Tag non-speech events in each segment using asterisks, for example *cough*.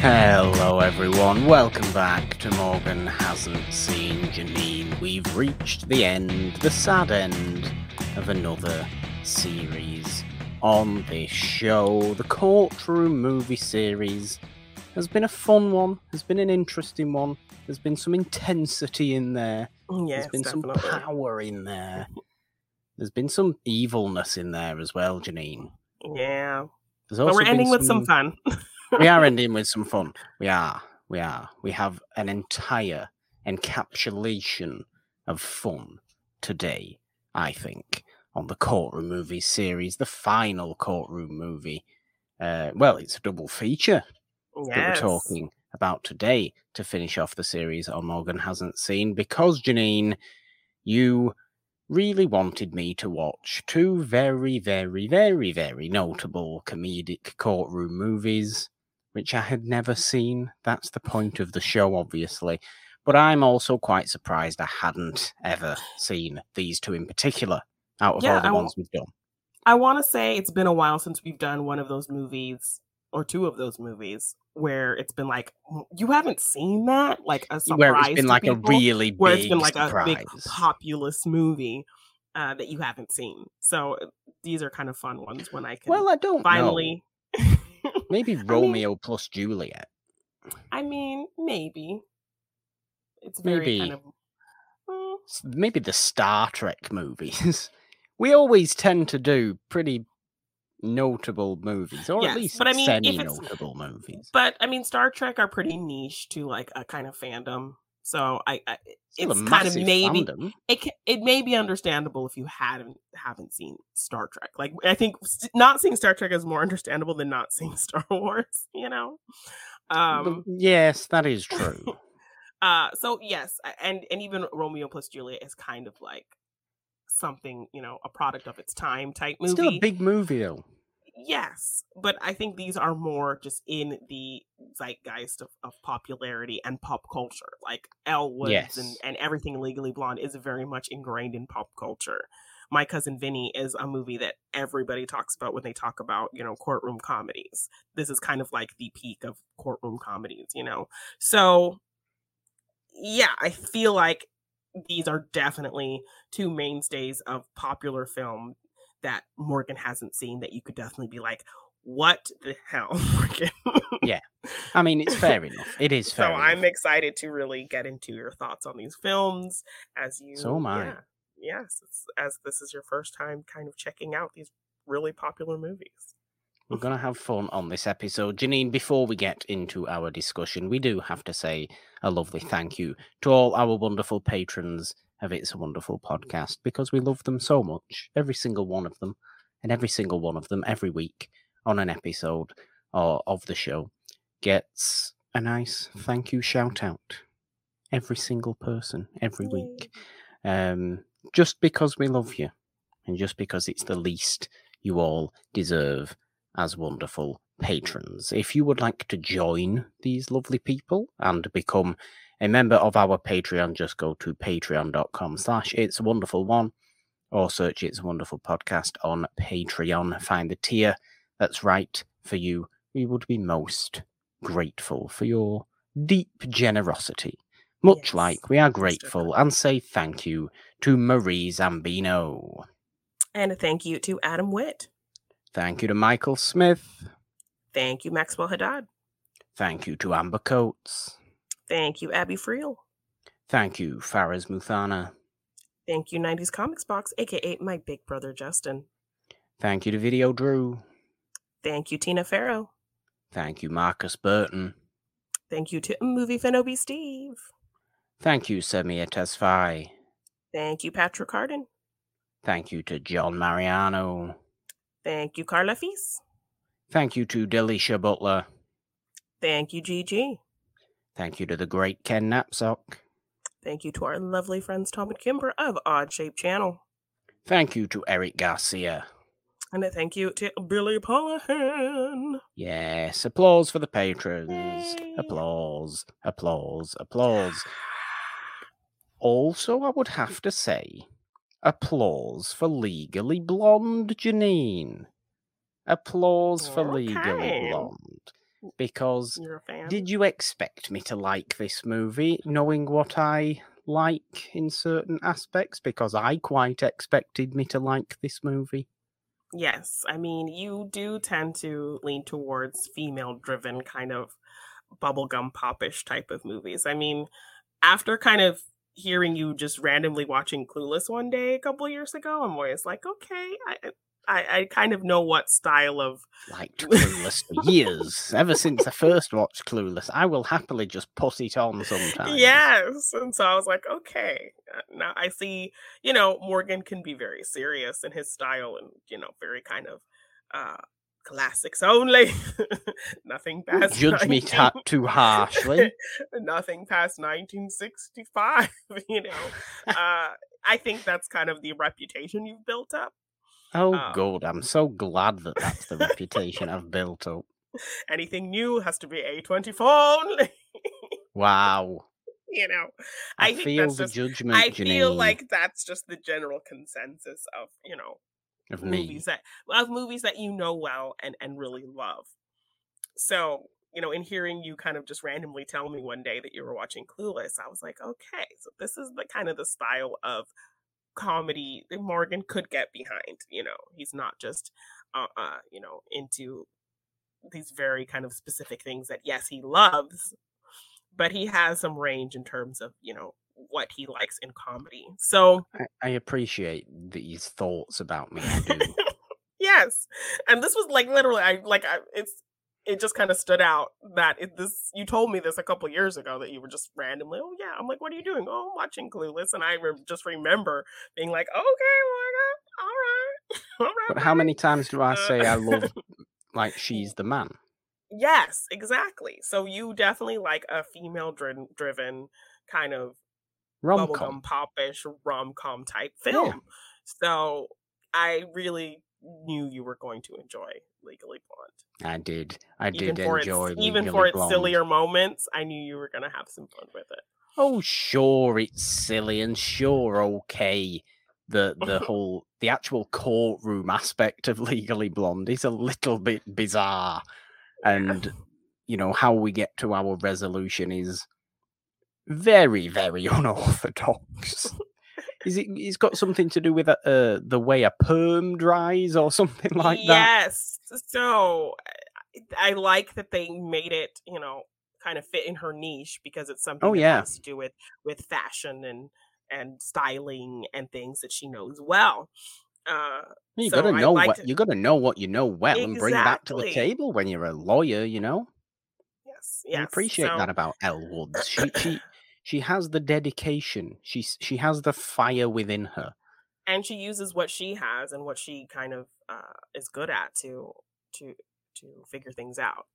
Hello, everyone. Welcome back to Morgan Hasn't Seen Janine. We've reached the end, the sad end of another series on this show. The Courtroom movie series has been a fun one, has been an interesting one. There's been some intensity in there, mm, Yes, there's been definitely. some power in there. *laughs* There's been some evilness in there as well, Janine. Yeah, There's but we're ending with some fun. *laughs* we are *laughs* ending with some fun. We are. We are. We have an entire encapsulation of fun today, I think, on the Courtroom Movies series, the final Courtroom movie. Uh, well, it's a double feature that we're talking about today to finish off the series on Morgan Hasn't Seen because, Janine, you really wanted me to watch two very, very, very, very notable comedic courtroom movies, which I had never seen. That's the point of the show, obviously. But I'm also quite surprised I hadn't ever seen these two in particular out of Yeah, all the I w- ones we've done. I want to say it's been a while since we've done one of those movies or two of those movies where it's been like "Mm, you haven't seen that, like a surprise Where it's been like a people, really where it's been like surprise. a big populous movie uh, that you haven't seen. So uh, these are kind of fun ones when I can well, I don't finally. *laughs* Maybe *laughs* mean- Romeo plus Juliet. I mean, maybe it's very kind Maybe. of. mm, maybe the Star Trek movies. *laughs* we always tend to do pretty notable movies, or Yes, at least but I mean, semi-notable movies. But I mean, Star Trek are pretty niche to like a kind of fandom. So I, I it's kind of maybe fandom. it it may be understandable if you hadn't haven't seen Star Trek. Like I think not seeing Star Trek is more *laughs* understandable than not seeing Star *laughs* Wars. You know. Um. yes, that is true. *laughs* Uh. So yes, and and even Romeo plus Juliet is kind of like something you know a product of its time type movie. Still a big movie, though. Yes, but I think these are more just in the zeitgeist of, of popularity and pop culture. Like Elle Woods and, and everything Legally Blonde is very much ingrained in pop culture. My Cousin Vinny is a movie that everybody talks about when they talk about, you know, courtroom comedies. This is kind of like the peak of courtroom comedies, you know? So, yeah, I feel like these are definitely two mainstays of popular film that Morgan hasn't seen that you could definitely be like, what the hell, *laughs* Morgan? Yeah. I mean, it's fair *laughs* enough. It is fair. so fair. I'm excited to really get into your thoughts on these films as you. So am I. yeah, yes, as this is your first time kind of checking out these really popular movies. We're going to have fun on this episode. Janine, before we get into our discussion, we do have to say a lovely thank you to all our wonderful patrons of It's a Wonderful Podcast because we love them so much, every single one of them, and every single one of them every week on an episode or of the show gets a nice thank you shout out. Every single person, every week. Um, just because we love you and just because it's the least you all deserve as wonderful patrons. If you would like to join these lovely people and become a member of our Patreon, just go to patreon.com slash it's a wonderful one or search it's a wonderful podcast on Patreon. Find the tier that's right for you. We would be most grateful for your deep generosity. Much Yes, like we are grateful and say thank you to Marie Zambino. And a thank you to Adam Witt. Thank you to Michael Smith. Thank you, Maxwell Haddad. Thank you to Amber Coates. Thank you, Abby Friel. Thank you, Faraz Muthana. Thank you, 90s Comics Box, aka my big brother Justin. Thank you to Video Drew. Thank you, Tina Farrow. Thank you, Marcus Burton. Thank you to Movie Fenobi Steve. Thank you, Semir Tesfaye. Thank you, Patrick Harden. Thank you to John Mariano. Thank you, Carla Feast. Thank you to Delisha Butler. Thank you, GG. Thank you to the great Ken Knapsack. Thank you to our lovely friends Tom and Kimber of Odd Shape Channel. Thank you to Eric Garcia. And a thank you to Billy Pollahan. Yes, applause for the patrons. Yay. Applause, applause, applause. *sighs* Also, I would have to say, applause for Legally Blonde Janine. Applause for Legally Blonde. Because You're a fan. did you expect me to like this movie knowing what I like in certain aspects? Because I quite expected me to like this movie. Yes, I mean, you do tend to lean towards female driven kind of bubblegum popish type of movies. I mean, after kind of hearing you just randomly watching Clueless one day a couple years ago, I'm always like, okay, I I, I kind of know what style of Liked Clueless for years. Ever since I first watched Clueless, I will happily just put it on sometimes. yes, and so I was like, okay, uh, now I see. You know, Morgan can be very serious in his style, and you know, very kind of uh classics only. *laughs* Nothing Don't past judge me 19 ta- too harshly. *laughs* nothing past 1965 *laughs* you know uh i think that's kind of the reputation you've built up Oh, Um, good. I'm so glad that that's the reputation I've built up. *laughs* anything new has to be a24 only Wow. *laughs* you know I, i, feel the just judgment, i feel like that's just the general consensus of you know of me. movies that of movies that you know well and and really love so you know in hearing you kind of just randomly tell me one day that you were watching clueless i was like okay so this is the kind of the style of comedy that morgan could get behind you know he's not just uh, uh you know into these very kind of specific things that yes he loves but he has some range in terms of you know what he likes in comedy so I, I appreciate these thoughts about me. *laughs* Yes and this was like literally i like I, it's it just kind of stood out that it, this you told me this a couple years ago that you were just randomly oh yeah i'm like what are you doing? Oh i'm watching clueless and i re- just remember being like okay well, all right *laughs* all right but how many times do I say I Uh, love *laughs* like she's the man? yes exactly. So you definitely like a female dri- driven kind of rom-com. popish rom-com type Yeah. film. So i really knew you were going to enjoy legally blonde I did. I even did enjoy its even for its Blonde. sillier moments, I knew you were gonna have some fun with it. Oh, sure, it's silly and sure, okay. The the *laughs* whole the actual courtroom aspect of *laughs* Legally Blonde is a little bit bizarre, and you know how we get to our resolution is very very *laughs* unorthodox. Is it? It's got something to do with uh, the way a perm dries or *laughs* something like that. yes. So I I like that they made it, you know, kind of fit in her niche because it's something Oh, that yeah. has to do with with fashion and and styling and things that she knows well. Uh You so gotta know liked- what you gotta know what you know well and bring that to the table when you're a lawyer. You know. yes, I yes. appreciate so- that about Elle Woods. She she she has the dedication. She's she has the fire within her. and she uses what she has and what she kind of uh, is good at to to to figure things out.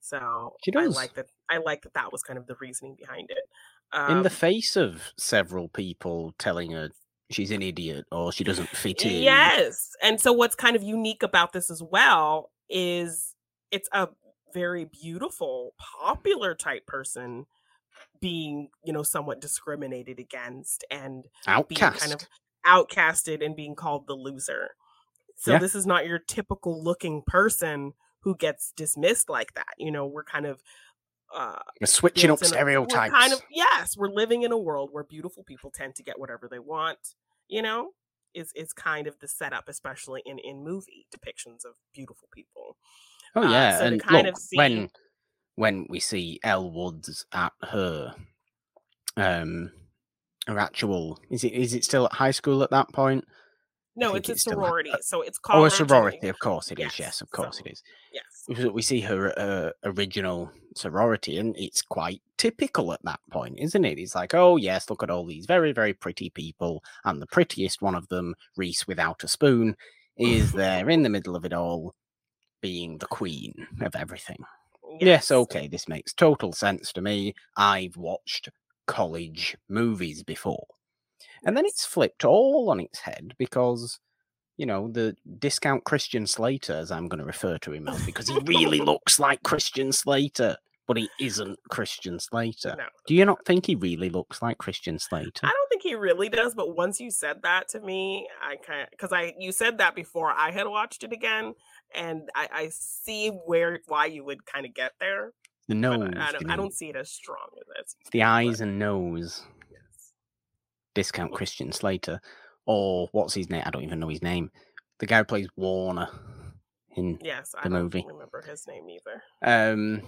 So She does. I like that. I like that. That was kind of the reasoning behind it. In the Um, face of several people telling her she's an idiot or she doesn't fit in. yes, and so what's kind of unique about this as well is it's a very beautiful, popular type person being, you know, somewhat discriminated against and being Outcast. kind of outcasted and being called the loser. So Yeah. this is not your typical looking person who gets dismissed like that. You know, we're kind of uh switching up stereotypes. kind of yes, we're living in a world where beautiful people tend to get whatever they want, you know? Is is kind of the setup, especially in in movie depictions of beautiful people. oh uh, yeah, so and kind look of see- when when we see Elle Woods at her um her actual is it is it still at high school at that point? No, it's a it's a- sorority. so it's Oh, called a actually- sorority, of course it is. Yes, Yes, of course so- it is. Yes. we we see her uh, original sorority, and it's quite typical at that point, isn't it? It's like, oh yes, look at all these very very pretty people, and the prettiest one of them, Reese Witherspoon, is *laughs* there in the middle of it all, being the queen of everything. Yes, okay, this makes total sense to me. I've watched college movies before. And then it's flipped all on its head because, you know, the discount Christian Slater, as I'm going to refer to him as, because he really *laughs* looks like Christian Slater. but he isn't Christian Slater. No. Do you not think he really looks like Christian Slater? I don't think he really does, but once you said that to me, I kind of because I you said that before I had watched it again, and I, I see where why you would kind of get there. The nose, I, I, don't, I don't see it as strong as you the eyes but and nose. yes. Discount Christian Slater, or what's his name? I don't even know his name. The guy who plays Warner in Yes, I the don't movie. remember his name either. Um,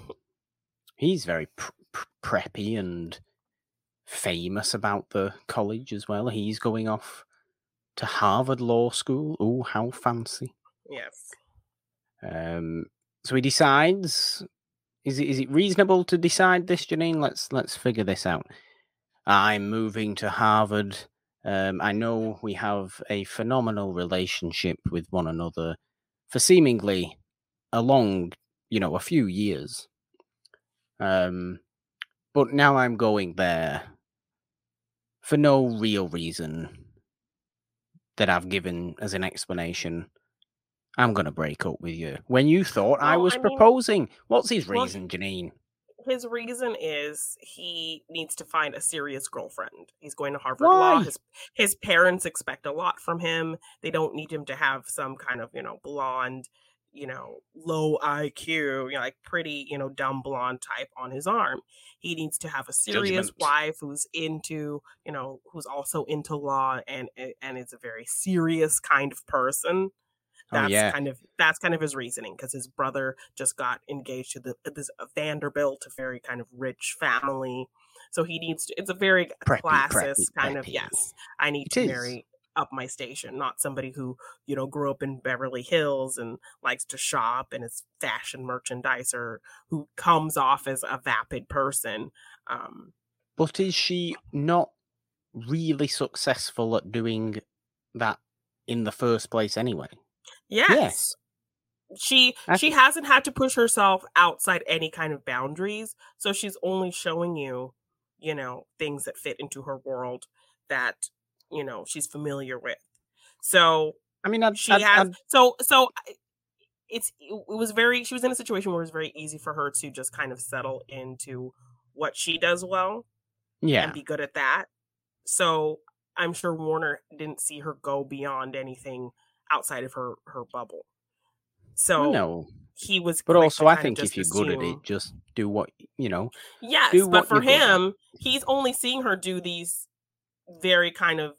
he's very pr- pr- preppy and famous about the college as well. He's going off to Harvard Law School. Oh, how fancy! Yes. Um, so he decides. Is it is it reasonable to decide this, Janine? Let's let's figure this out. I'm moving to Harvard. Um, I know we have a phenomenal relationship with one another for seemingly a long, you know, a few years. Um, but now I'm going there for no real reason that I've given as an explanation. I'm going to break up with you. When you thought I was I mean- proposing, what's his Well, reason, Janine? His reason is he needs to find a serious girlfriend. He's going to Harvard Law. His his parents expect a lot from him. They don't need him to have some kind of, you know, blonde, you know, low IQ, you know, like pretty, you know, dumb blonde type on his arm. He needs to have a serious Judgment. wife who's into, you know, who's also into law and and is a very serious kind of person Oh, that's yeah. kind of that's kind of his reasoning because his brother just got engaged to the this uh, Vanderbilt, a very kind of rich family. So he needs to. It's a very Preppy, classist preppy, kind of yes. I need It to is. marry up my station, not somebody who you know grew up in Beverly Hills and likes to shop and is fashion merchandiser who comes off as a vapid person. Um, But is she not really successful at doing that in the first place anyway? Yes. She I she hasn't had to push herself outside any kind of boundaries, so she's only showing you, you know, things that fit into her world that, you know, she's familiar with. So I mean, I'd, she I'd, has I'd- so so it's it was very she was in a situation where it was very easy for her to just kind of settle into what she does well yeah. and be good at that. So I'm sure Warner didn't see her go beyond anything outside of her her bubble. So no, he was but also I think if you're good at it, just do what you know. yes, do but what for you're good at. him, he's only seeing her do these very kind of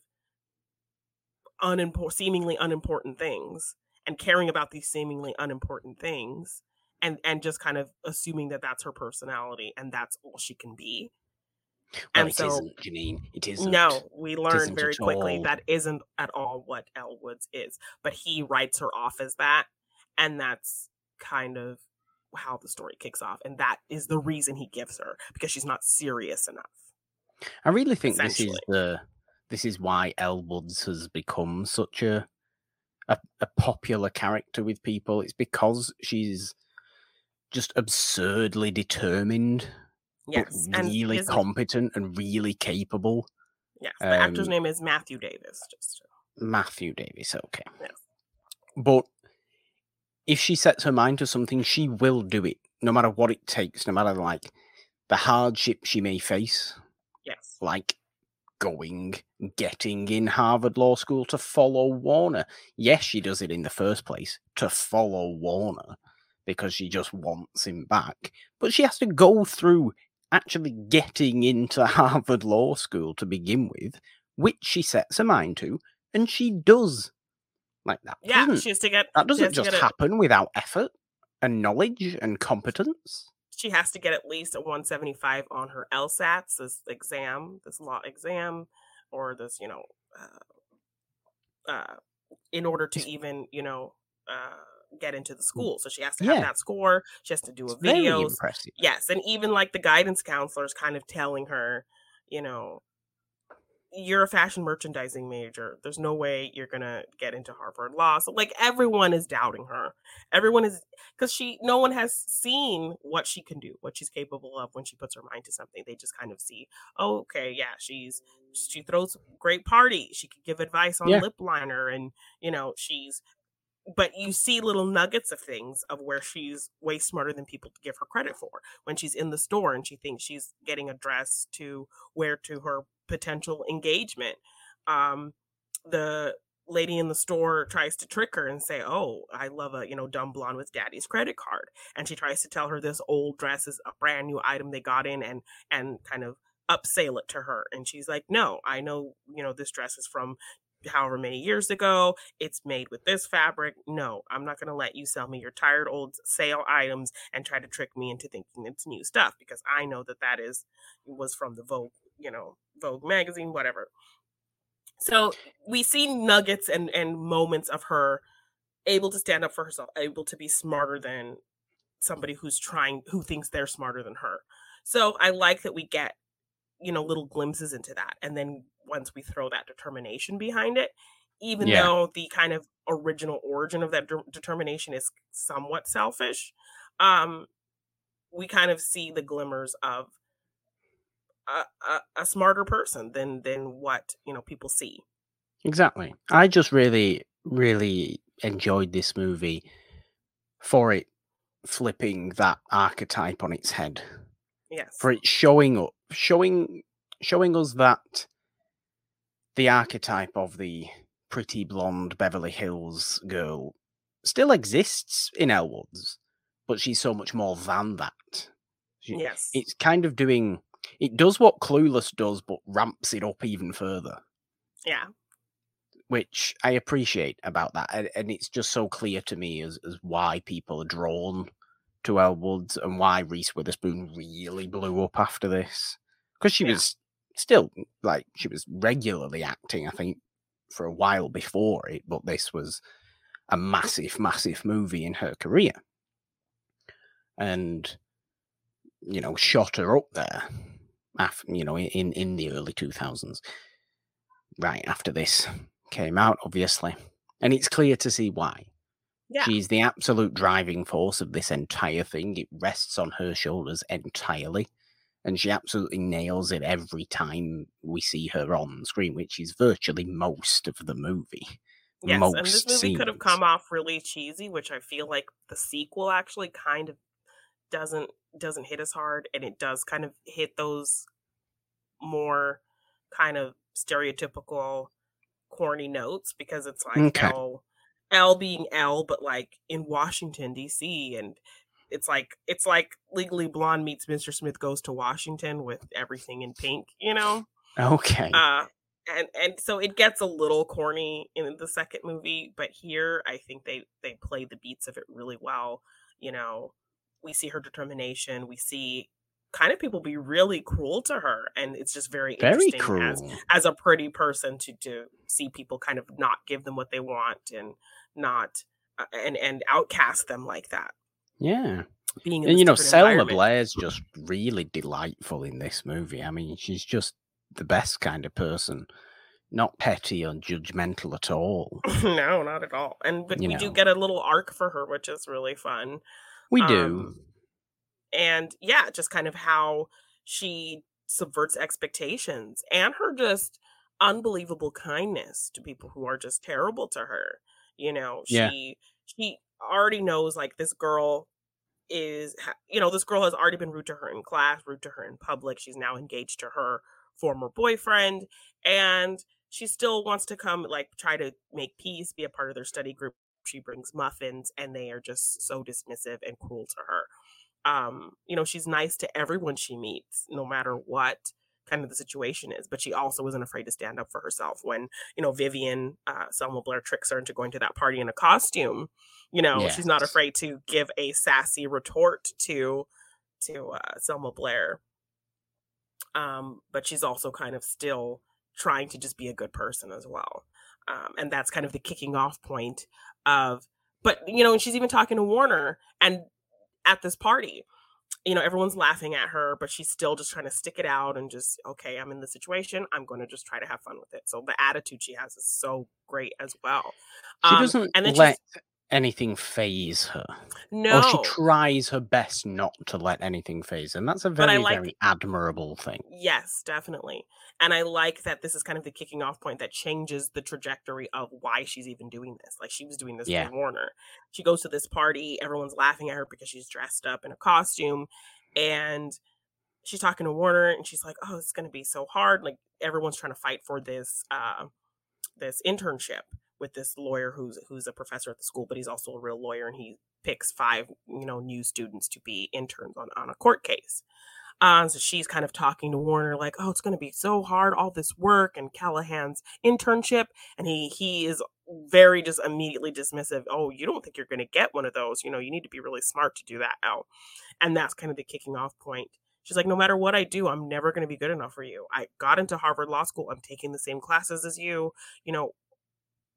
seemingly unimportant things and caring about these seemingly unimportant things and and just kind of assuming that that's her personality and that's all she can be Well, And it so- not Janine. It isn't. No, we learned isn't very quickly all. that isn't at all what Elle Woods is. But he writes her off as that, and that's kind of how the story kicks off. And that is the reason he gives her because she's not serious enough. I really think this is the this is why Elle Woods has become such a, a a popular character with people. It's because she's just absurdly determined, Yes, and really competent and really capable. yes, the actor's um, name is Matthew Davis. Just to- Matthew Davis, okay. Yes. But if she sets her mind to something, she will do it, no matter what it takes, no matter like the hardship she may face. yes, like going, getting in Harvard Law School to follow Warner. Yes, she does it in the first place to follow Warner because she just wants him back. But she has to go through actually getting into *laughs* Harvard Law School to begin with, which she sets her mind to, and she does. Like that. yeah. doesn't, She has to get. that doesn't just happen without effort and knowledge and competence. she has to get at least a 175 on her LSATs, this exam, this law exam, or this, you know, uh, uh, in order to even, you know, uh, get into the school. So she has to Yeah. have that score. She has to do a videos. Yes, and even like the guidance counselor is kind of telling her, you know, you're a fashion merchandising major. There's no way you're gonna get into Harvard Law. So like everyone is doubting her. Everyone is because she no one has seen what she can do, what she's capable of when she puts her mind to something. They just kind of see, oh, okay, yeah, she's she throws great parties. She could give advice on Yeah. lip liner, and you know she's but you see little nuggets of things of where she's way smarter than people give her credit for. When she's in the store and she thinks she's getting a dress to wear to her potential engagement, um, the lady in the store tries to trick her and say, "Oh, I love a you know dumb blonde with daddy's credit card," and she tries to tell her this old dress is a brand new item they got in and and kind of upsell it to her, and she's like, "No, I know you know this dress is from." However many years ago, it's made with this fabric. No, I'm not going to let you sell me your tired old sale items and try to trick me into thinking it's new stuff because I know that that is was from the Vogue, you know, Vogue magazine, whatever. So we see nuggets and and moments of her able to stand up for herself, able to be smarter than somebody who's trying who thinks they're smarter than her. So I like that we get you know little glimpses into that and then once we throw that determination behind it even yeah. though the kind of original origin of that de- determination is somewhat selfish um we kind of see the glimmers of a, a, a smarter person than than what you know people see. Exactly. I just really, really enjoyed this movie for it flipping that archetype on its head. Yes. For it showing up, showing, showing us that the archetype of the pretty blonde Beverly Hills girl still exists in Elle Woods, but she's so much more than that. She, yes. It's kind of doing it does what Clueless does, but ramps it up even further. Yeah. Which I appreciate about that. And, and it's just so clear to me as, as why people are drawn to Elle Woods and why Reese Witherspoon really blew up after this. Because she yeah. was still, mm, like, she was regularly acting, I think, for a while before it, but this was a massive, massive movie in her career. And, you know, shot her up there after, you know, in, in the early 2000s, right after this came out, obviously. And it's clear to see why. Yeah. She's the absolute driving force of this entire thing. It rests on her shoulders entirely. And she absolutely nails it every time we see her on screen, which is virtually most of the movie. Yes, most and this movie scenes. could have come off really cheesy, which I feel like the sequel actually kind of doesn't doesn't hit as hard and it does kind of hit those more kind of stereotypical corny notes because it's like okay. Elle Elle being Elle but like in Washington DC and it's like it's like Legally Blonde meets Mr. Smith goes to Washington with everything in pink, you know? Okay. Uh and and so it gets a little corny in the second movie, but here I think they they play the beats of it really well. You know, we see her determination we see kind of people be really cruel to her and it's just very, very interesting cruel. as as a pretty person to to see people kind of not give them what they want and not uh, and and outcast them like that yeah being and you know selma blair's just really delightful in this movie i mean she's just the best kind of person not petty or judgmental at all *laughs* no not at all and but you we know. do get a little arc for her which is really fun we do. Um, and yeah, just kind of how she subverts expectations and her just unbelievable kindness to people who are just terrible to her. You know, she yeah. she already knows like this girl is you know, this girl has already been rude to her in class, rude to her in public. She's now engaged to her former boyfriend and she still wants to come like try to make peace, be a part of their study group she brings muffins and they are just so dismissive and cruel to her um you know she's nice to everyone she meets no matter what kind of the situation is but she also isn't afraid to stand up for herself when you know vivian uh, selma blair tricks her into going to that party in a costume you know yes. she's not afraid to give a sassy retort to to uh, selma blair um but she's also kind of still trying to just be a good person as well um, and that's kind of the kicking off point of but you know and she's even talking to warner and at this party you know everyone's laughing at her but she's still just trying to stick it out and just okay i'm in the situation. I'm going to just try to have fun with it. So the attitude she has is so great as well. She um, doesn't and then let anything phase her. No, Or she tries her best not to let anything phase her. And that's a very, like- very admirable thing. Yes, definitely. And I like that this is kind of the kicking off point that changes the trajectory of why she's even doing this. Like she was doing this Yeah. for Warner. She goes to this party, everyone's laughing at her because she's dressed up in a costume and she's talking to Warner and she's like, "Oh, it's going to be so hard. Like everyone's trying to fight for this uh this internship with this lawyer who's who's a professor at the school, but he's also a real lawyer and he picks five, you know, new students to be interns on on a court case." Um, so she's kind of talking to Warner like, "Oh, it's going to be so hard, all this work and Callahan's internship," and he he is very just immediately dismissive. Oh, you don't think you're going to get one of those? You know, you need to be really smart to do that. Al, and that's kind of the kicking off point. She's like, "No matter what I do, I'm never going to be good enough for you. I got into Harvard Law School. I'm taking the same classes as you. You know,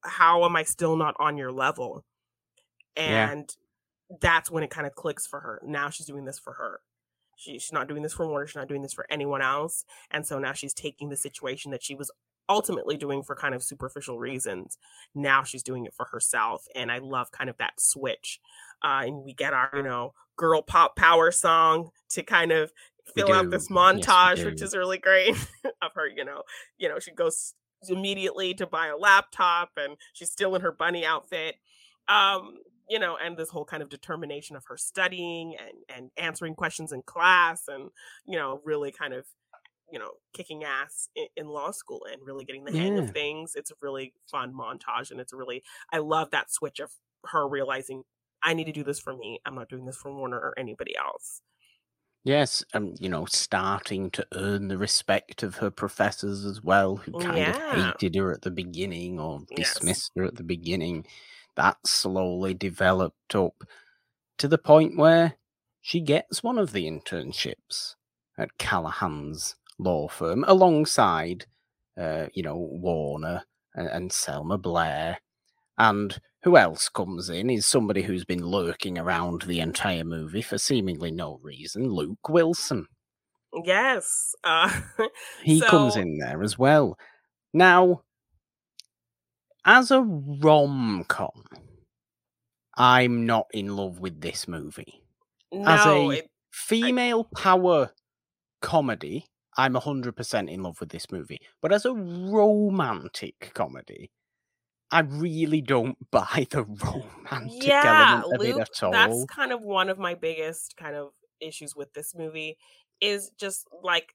how am I still not on your level?" Yeah. And that's when it kind of clicks for her. Now she's doing this for her. She, she's not doing this for Warner. She's not doing this for anyone else. And so now she's taking the situation that she was ultimately doing for kind of superficial reasons. Now she's doing it for herself. And I love kind of that switch. Uh, and we get our, you know, girl pop power song to kind of fill out this Yes, montage, which is really great *laughs* of her, you know, you know, she goes immediately to buy a laptop and she's still in her bunny outfit. Um, you know, and this whole kind of determination of her studying and and answering questions in class and you know, really kind of you know, kicking ass in, in law school and really getting the hang Yeah. of things. It's a really fun montage and it's really I love that switch of her realizing I need to do this for me. I'm not doing this for Warner or anybody else. Yes, um, you know, starting to earn the respect of her professors as well, who kind Yeah. of hated her at the beginning or Yes. dismissed her at the beginning. That slowly developed up to the point where she gets one of the internships at Callahan's law firm alongside, uh, you know, Warner and, and Selma Blair. And who else comes in is somebody who's been lurking around the entire movie for seemingly no reason Luke Wilson. Yes. Uh *laughs* He comes in there as well. Now, as a rom com, I'm not in love with this movie. As a it, female power comedy, I'm 100% in love with this movie. But as a romantic comedy, I really don't *laughs* buy the romantic yeah, element of Luke, it at all. that's kind of one of my biggest kind of issues with this movie is just like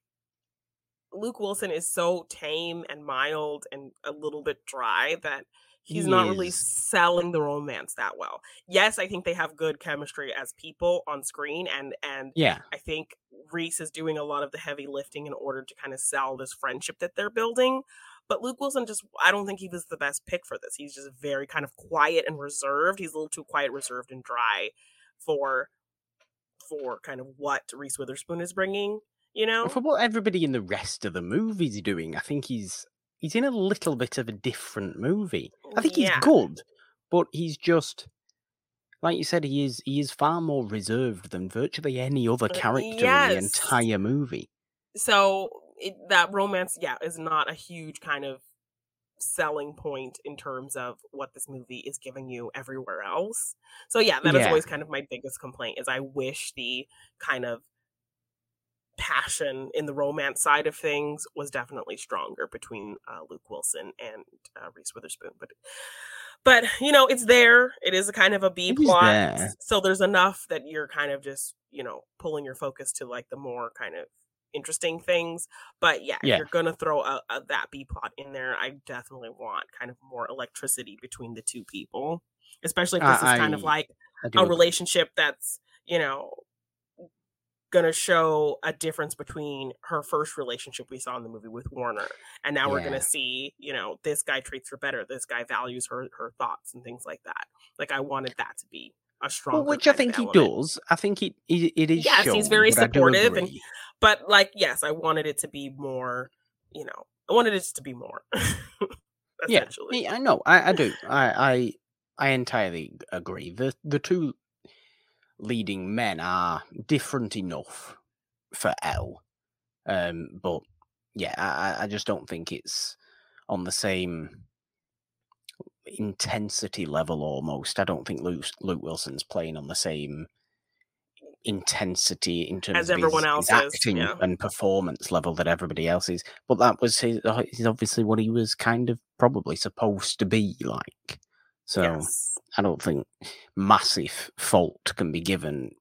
Luke Wilson is so tame and mild and a little bit dry that he's He not really selling the romance that well. Yes, I think they have good chemistry as people on screen and and Yeah. I think Reese is doing a lot of the heavy lifting in order to kind of sell this friendship that they're building. But Luke Wilson just I don't think he was the best pick for this. He's just very kind of quiet and reserved. He's a little too quiet, reserved and dry for for kind of what Reese Witherspoon is bringing, you know? For what everybody in the rest of the movie's doing, I think he's he's in a little bit of a different movie. I think Yeah. he's good, but he's just like you said, he is he is far more reserved than virtually any other Uh, character in the entire movie. so it, that romance yeah is not a huge kind of selling point in terms of what this movie is giving you everywhere else so yeah that is Yeah. always kind of my biggest complaint is i wish the kind of passion in the romance side of things was definitely stronger between uh, luke wilson and uh, reese witherspoon but but you know it's there it is a kind of a b is plot there. so there's enough that you're kind of just you know pulling your focus to like the more kind of interesting things but yeah, Yeah. you're gonna throw a, a, that b plot in there i definitely want kind of more electricity between the two people especially if I- this is kind of like a relationship that's you know gonna show a difference between her first relationship we saw in the movie with warner and now we're gonna see you know this guy treats her better this guy values her her thoughts and things like that. Like i wanted that to be a strong Well, which I think he does. I think it it, it is. Yes, he's very supportive and- but like yes i wanted it to be more you know i wanted it to be more *laughs* Yeah, essentially Yeah, I know. I, I do. I, I I entirely agree. The the two leading men are different enough for Elle. Um, but yeah, I- I just don't think it's on the same. Intensity level almost. I don't think Luke, Luke Wilson's playing on the same intensity in terms As of everyone his, else his acting yeah. and performance level that everybody else is. But that was his, uh, is obviously what he was kind of probably supposed to be like. So yes. I don't think massive fault can be given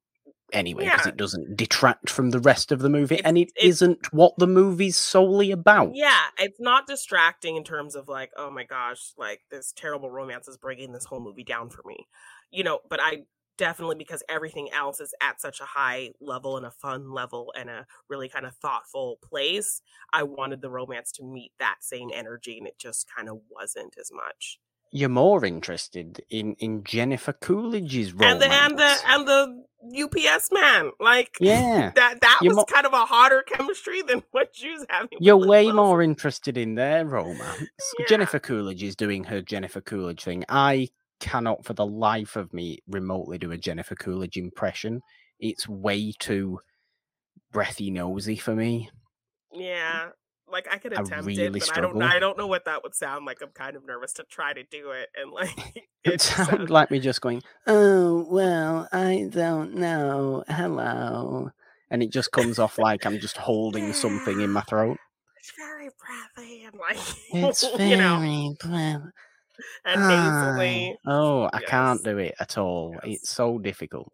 anyway because Yeah. it doesn't detract from the rest of the movie It's- and it's- not what the movie's solely about. Yeah, it's not distracting in terms of like, oh my gosh, like this terrible romance is bringing this whole movie down for me. You know, but I definitely because everything else is at such a high level and a fun level and a really kind of thoughtful place, I wanted the romance to meet that same energy and it just kind of wasn't as much. You're more interested in in Jennifer Coolidge's romance. And the and the and the UPS man, like yeah. that that You're was mo- kind of a hotter chemistry than *laughs* what she was having. You're way Wilson. more interested in their romance. Yeah. Jennifer Coolidge is doing her Jennifer Coolidge thing. I cannot for the life of me remotely do a Jennifer Coolidge impression. It's way too breathy nosy for me. Yeah, like I could I attempt really it, but I don't. struggle. I don't know what that would sound like. I'm kind of nervous to try to do it, and like *laughs* *laughs* It just sounds like me just going, Oh, well, I don't know. Hello. And it just comes off like I'm just holding something in my *laughs* throat. It's very breathy and like It's very you know breath- and Hi. nasally. Oh, I can't do it at all. Yes. It's so difficult.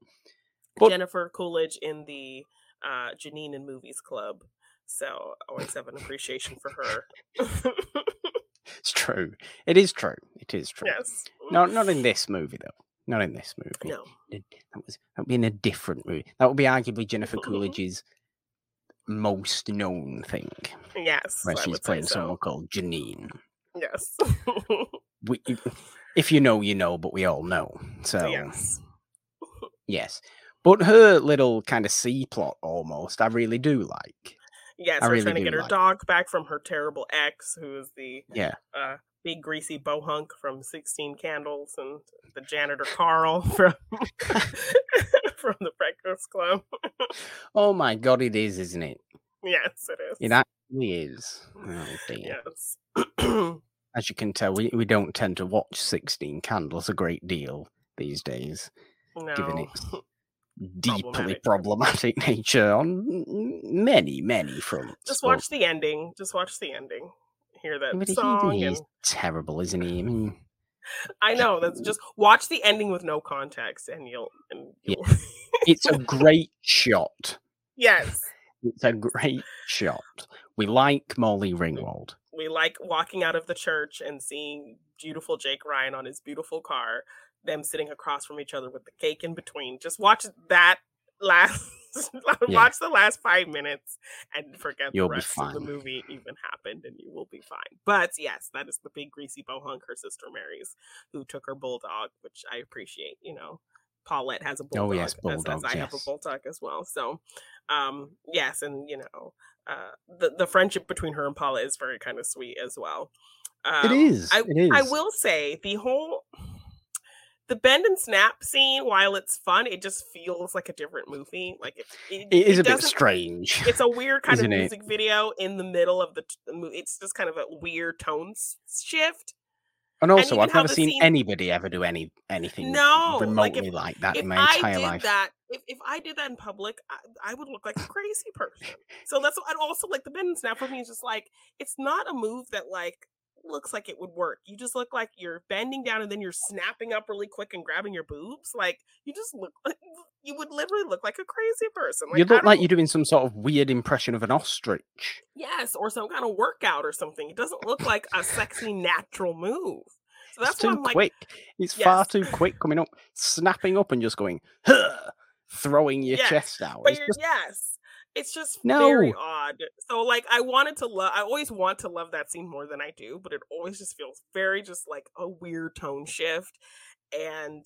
But- Jennifer Coolidge in the uh, Janine and Movies Club. So I always have an appreciation for her. *laughs* It's true. It is true. It is true. yes. No, not in this movie though. Not in this movie. No. That was that would be in a different movie. That would be arguably Jennifer *laughs* mm-hmm. Coolidge's most known thing, Yes. where she's playing so. someone called Janine. Yes. *laughs* We, if you know, you know, but we all know. So yes. yes, but her little kind of C plot almost, I really do like. Yes, I her really trying to get her like- dog back from her terrible ex, who is the Yeah, uh, big greasy bohunk from Sixteen Candles, and the janitor Carl *laughs* from *laughs* from the Breakfast Club. Oh my god, it is, isn't it? yes, it is. It actually is. Oh dear. yes. *clears throat* As you can tell, we, we don't tend to watch 16 Candles a great deal these days, given no. its deeply Problematic. problematic *laughs* nature on many, many fronts. Just but- watch the ending. Just watch the ending. Hear that but he- song, he's and terrible, isn't he? I mean, I know that's just watch the ending with no context, and you'll. And you'll *laughs* it's a great shot. yes, It's a great shot. We like Molly Ringwald. we like walking out of the church and seeing beautiful Jake Ryan on his beautiful car, them sitting across from each other with the cake in between. Just watch that last *laughs* watch the last five minutes and forget You'll the rest of the movie even happened and you will be fine. But yes, that is the big greasy bohunk her sister marries, who took her bulldog, which I appreciate, you know. Paulette has a bulldog, Oh, yes, as- as, bulldogs, I have a yes. bulldog as well. So um yes, and you know, uh the, the friendship between her and Paula is very kind of sweet as well. Um, it is. I, it is. I will say the whole the bend and snap scene, while it's fun, it just feels like a different movie. Like it, it, It is a bit strange. *laughs* It's a weird kind of it? music video in the middle of the, t- the movie. It's just kind of a weird tone shift. And also, even I've never seen scene- anybody ever do any anything No, like, remotely if- like, that if in my I entire did life. that, if, if I did that in public, I, I would look like a crazy person. So that's and also like the bend and snap for me is just like it's not a move that like looks like it would work. You just look like you're bending down and then you're snapping up really quick and grabbing your boobs. Like you just look like *laughs* you would literally look like a crazy person. you look like you're doing some sort of weird impression of an ostrich. yes, or some kind of workout or something. It doesn't look like a sexy natural move. So that's it's too why I'm like, quick. It's far too quick coming up, snapping up and just going, huh, throwing your Yes, chest out. just- yes, it's just No. very odd. So like, I wanted to love. I always want to love that scene more than I do, but it always just feels very just like a weird tone shift, and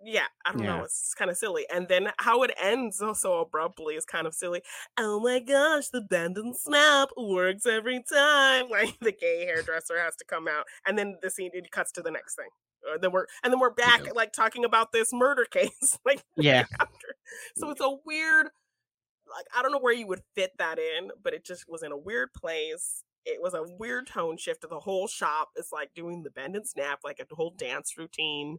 yeah, I don't Yeah. know. It's kind of silly. And then how it ends so, so abruptly is kind of silly. Oh my gosh, the bend and snap works every time. *laughs* Like the gay hairdresser has to come out, and then the scene it cuts to the next thing. Uh, then we're and then we're back Yeah. like talking about this murder *laughs* case. like *laughs* yeah. So it's a weird, like I don't know where you would fit that in, but it just was in a weird place. it was a weird tone shift. Of the whole shop is like doing the bend and snap, like a whole dance routine.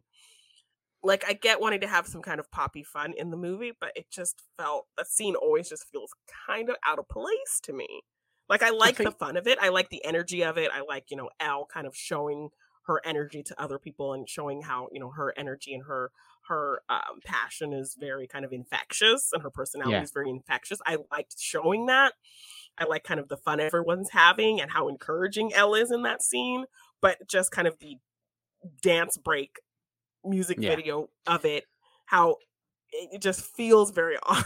Like I get wanting to have some kind of poppy fun in the movie, but it just felt that scene always just feels kind of out of place to me. Like I like think- the fun of it. I like the energy of it. I like, you know, Elle kind of showing her energy to other people and showing how, you know, her energy and her her um, passion is very kind of infectious and her personality yeah. is very infectious. I liked showing that. I like kind of the fun everyone's having and how encouraging Elle is in that scene, but just kind of the dance break music yeah. video of it, how it just feels very *laughs* odd.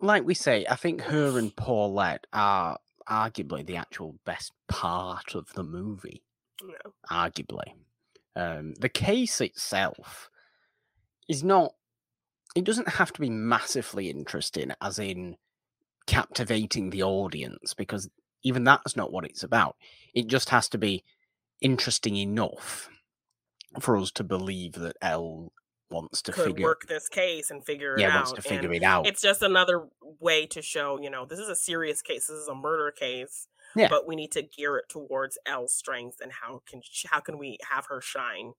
like we say, I think her and Paulette are arguably the actual best part of the movie. Arguably. Um, the case itself is not it doesn't have to be massively interesting as in captivating the audience because even that's not what it's about it just has to be interesting enough for us to believe that Elle wants to figure work this case and figure yeah, it out. wants to figure and it out. It's just another way to show, you know, this is a serious case. This is a murder case. Yeah. But we need to gear it towards Elle's strength and how can how can we have her shine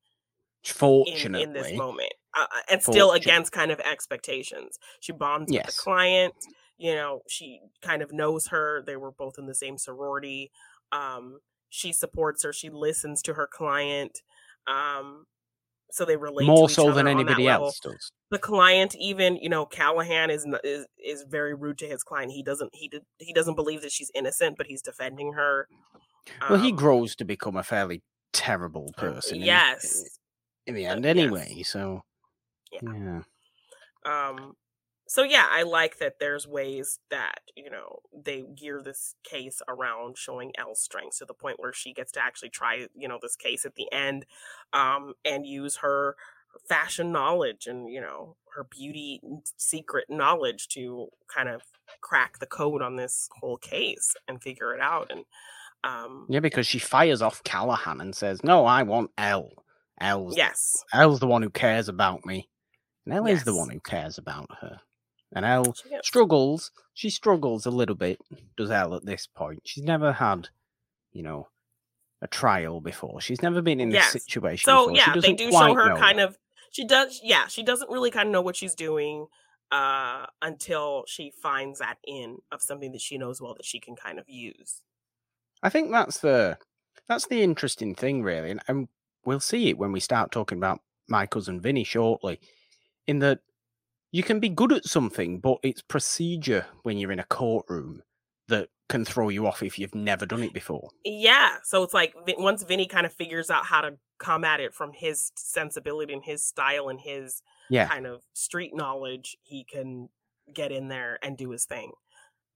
Fortunately, in, in this moment, uh, uh and still against kind of expectations. She bonds yes. with the client. You know, she kind of knows her. They were both in the same sorority. Um, she supports her. She listens to her client. Um, so they relate more so than anybody else does. The client, even you know, Callahan is is is very rude to his client. He doesn't he did, he doesn't believe that she's innocent, but he's defending her. Well, um, he grows to become a fairly terrible person. Yes, in the end, anyway. Yes. So, yeah. yeah. Um. So yeah, I like that. There's ways that you know they gear this case around showing Elle's strengths to the point where she gets to actually try you know this case at the end, um, and use her fashion knowledge and you know her beauty secret knowledge to kind of crack the code on this whole case and figure it out and um yeah because she fires off callahan and says no i want Elle Elle's yes. Elle's the one who cares about me. And Elle yes. is the one who cares about her. And Elle struggles. She struggles a little bit, does Elle at this point. She's never had, you know, a trial before. She's never been in yes. this situation. So before. yeah, they do show her kind of she does yeah, she doesn't really kind of know what she's doing uh until she finds that in of something that she knows well that she can kind of use. I think that's the that's the interesting thing really. And, and we'll see it when we start talking about my cousin Vinny shortly. In that you can be good at something, but it's procedure when you're in a courtroom that can throw you off if you've never done it before. Yeah. So it's like once Vinny kind of figures out how to come at it from his sensibility and his style and his yeah. kind of street knowledge, he can get in there and do his thing.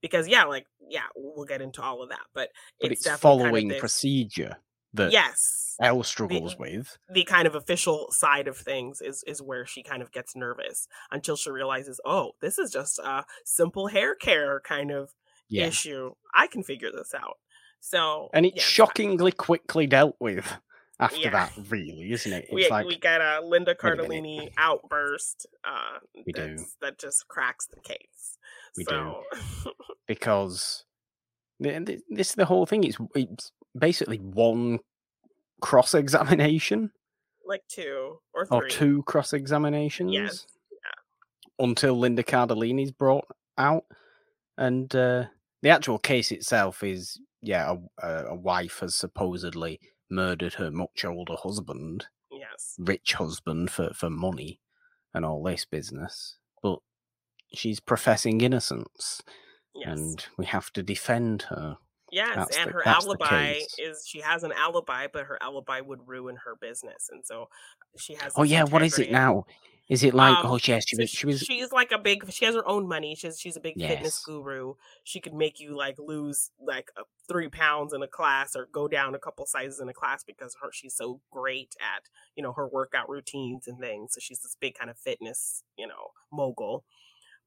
Because yeah, like yeah, we'll get into all of that, but, but it's, it's following kind of procedure that yes Elle struggles the, with. The kind of official side of things is is where she kind of gets nervous until she realizes, oh, this is just a simple hair care kind of yeah. issue. I can figure this out. So and it's shockingly quickly dealt with after yeah. that, really, isn't it? It's we, like we got a Linda Cardellini outburst. Uh, we do that just cracks the case. We so. do *laughs* because this is the whole thing. It's it's basically one cross examination, like two or three. or two cross examinations. Yes. Yeah. Until Linda Cardellini's brought out, and uh, the actual case itself is yeah, a, a wife has supposedly murdered her much older husband. Yes. Rich husband for for money and all this business, but she's professing innocence. Yes. And we have to defend her. Yes, that's and the, her alibi is she has an alibi, but her alibi would ruin her business, and so she has. Oh yeah, what is it now? Is it like um, oh yes, she was she was she's like a big she has her own money. She's she's a big yes. fitness guru. She could make you like lose like three pounds in a class or go down a couple sizes in a class because her she's so great at you know her workout routines and things. So she's this big kind of fitness you know mogul.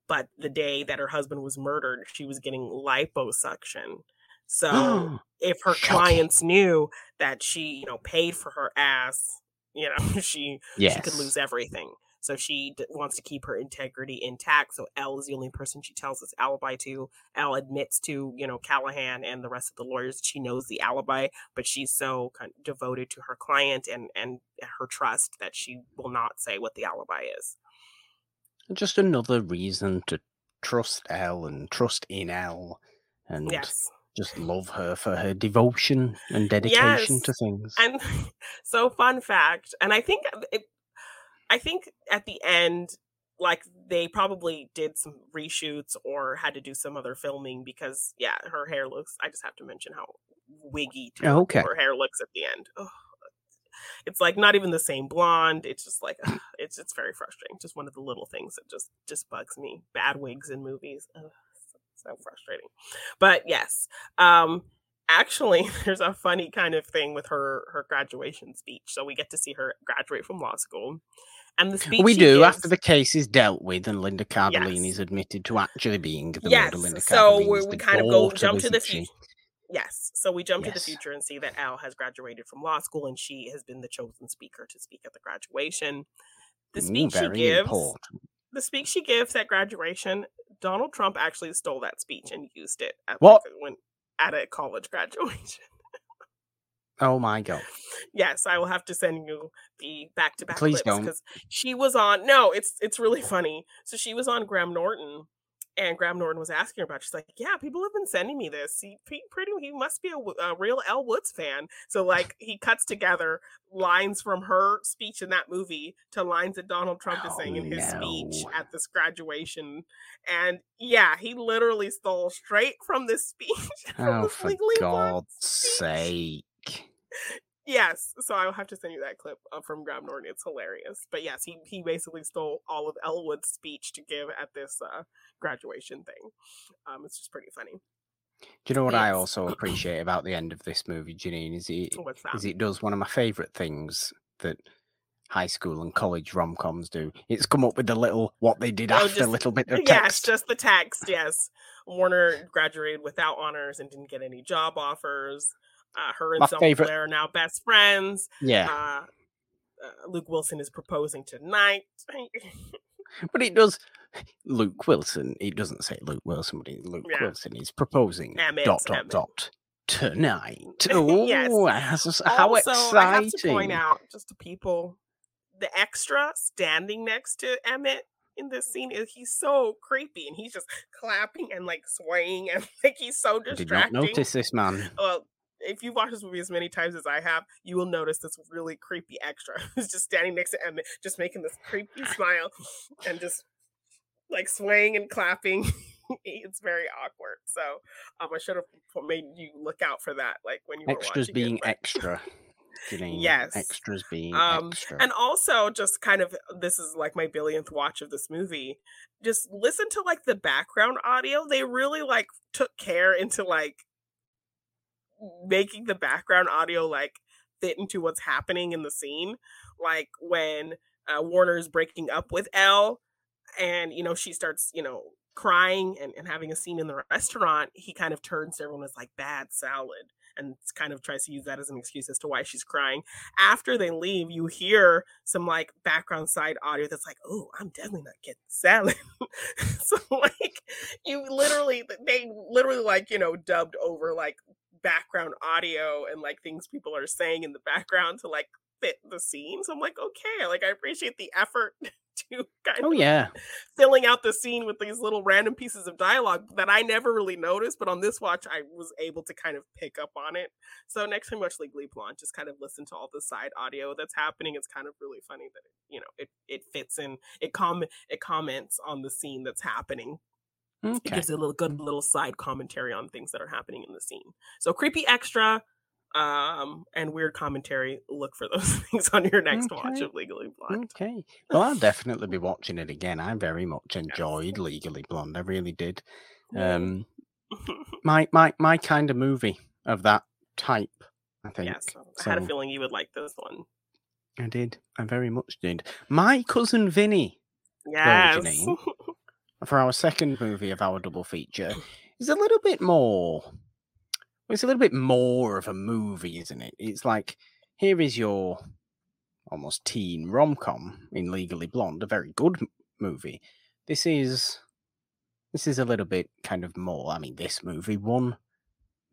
But the day that her husband was murdered, she was getting liposuction so oh, if her clients knew that she, you know, paid for her ass, you know, *laughs* she yes. she could lose everything. So she d- wants to keep her integrity intact. So Elle is the only person she tells this alibi to. Elle admits to, you know, Callahan and the rest of the lawyers she knows the alibi, but she's so kind of devoted to her client and and her trust that she will not say what the alibi is. Just another reason to trust Elle and trust in Elle and Yes. Just love her for her devotion and dedication to Yes. things. And *laughs* so fun fact, and I think uh, it, I think at the end like they probably did some reshoots or had to do some other filming because yeah, her hair looks I just have to mention how wiggy terrible Okay. her hair looks at the end. It's like not even the same blonde. It's just like ugh, it's it's very frustrating. Just one of the little things that just just bugs me. Bad wigs in movies. Ugh, so, frustrating. But yes, um actually *laughs* there's a funny kind of thing with her her graduation speech. So we get to see her graduate from law school. And the speech we do gives, after the case is dealt with and Linda Cardellini Yes. is admitted to actually being the yes. Linda So we, we kind of go jump to the future. Yes. So we jump to the future and see that Elle has graduated from law school and she has been the chosen speaker to speak at the graduation. The Ooh, speech she very gives, important. The speech she gives at graduation, Donald Trump actually stole that speech and used it at like, when at a college *laughs* graduation. Oh my god. yes, I will have to send you the back to back Please clips don't. because she was on. No, it's it's really funny. So she was on Graham Norton, and Graham Norton was asking her about. She's like, "Yeah, people have been sending me this. He pretty he must be a real Elle Woods fan." So like he cuts together lines from her speech in that movie to lines that Donald Trump is oh, saying in Oh, his speech at this graduation, and yeah, he literally stole straight from this *laughs* speech. Oh, for God's sake. Yes, so I will have to send you that clip uh, from Graham Norton. It's hilarious. But yes, he he basically stole all of Elle Woods' speech to give at this uh, graduation thing. Um, it's just pretty funny. Do you know what I also appreciate about the end of this movie, Janine? Is it is it does one of my favourite things that high school and college rom coms do. It's come up with the little what they did Oh, after just- little bit of text. Yes, just the text. Yes, Warner graduated without honors and didn't get any job offers. Uh, her and My Selma favorite- Blair are now best friends. yeah. Uh, uh, Luke Wilson is proposing tonight. *laughs* But it does *sighs* Luke Wilson. It doesn't say Luke Wilson, but Luke Yeah. Wilson is proposing Emmett, dot dot Emmett. dot tonight. Oh, *laughs* Yes. how also, exciting! I have to point out just to people, the extra standing next to Emmett in this scene is he's so creepy and he's just clapping and like swaying and *laughs* like he's so I did not notice this man. Well, if you've watched this movie as many times as I have, you will notice this really creepy extra *laughs* who's just standing next to Emmett, just making this creepy smile and just like swaying and clapping. *laughs* it's very awkward. So um, I should have made you look out for that, like when you were Extras watching being it, but- extra. Janine. Yes. Extras being Um, extra. and also just kind of this is like my billionth watch of this movie just listen to like the background audio they really like took care into like making the background audio like fit into what's happening in the scene like when uh, warner's breaking up with elle and you know she starts you know crying and, and having a scene in the restaurant he kind of turns to everyone as like bad salad and kind of tries to use that as an excuse as to why she's crying after they leave, you hear some like background side audio that's like, "Oh, I'm definitely not getting salad." *laughs* so like, you literally, they literally like you know dubbed over like background audio and like things people are saying in the background to like fit the scene. So I'm like, okay, like I appreciate the effort *laughs* to kind oh of yeah. filling out the scene with these little random pieces of dialogue that I never really noticed, but on this watch I was able to kind of pick up on it. So next time you watch Legally Blonde, just kind of listen to all the side audio that's happening. It's kind of really funny that it, you know it it fits in. It com it comments on the scene that's happening. It gives it a little good little side commentary on things that are happening in the scene. So creepy extra. Um and weird commentary. Look for those *laughs* things on your next watch of Legally Blonde. Okay. *laughs* Well, I'll definitely be watching it again. I very much enjoyed Legally Blonde. I really did. Um, *laughs* my my my kind of movie of that type. I think. yes, I had a feeling you would like this one. I did. I very much did. My cousin Vinny, Yes. For our second movie of our double feature, is a little bit more. It's a little bit more of a movie, isn't it? It's like here is your almost teen rom com in Legally Blonde, a very good movie. This is this is a little bit kind of more. I mean, this movie won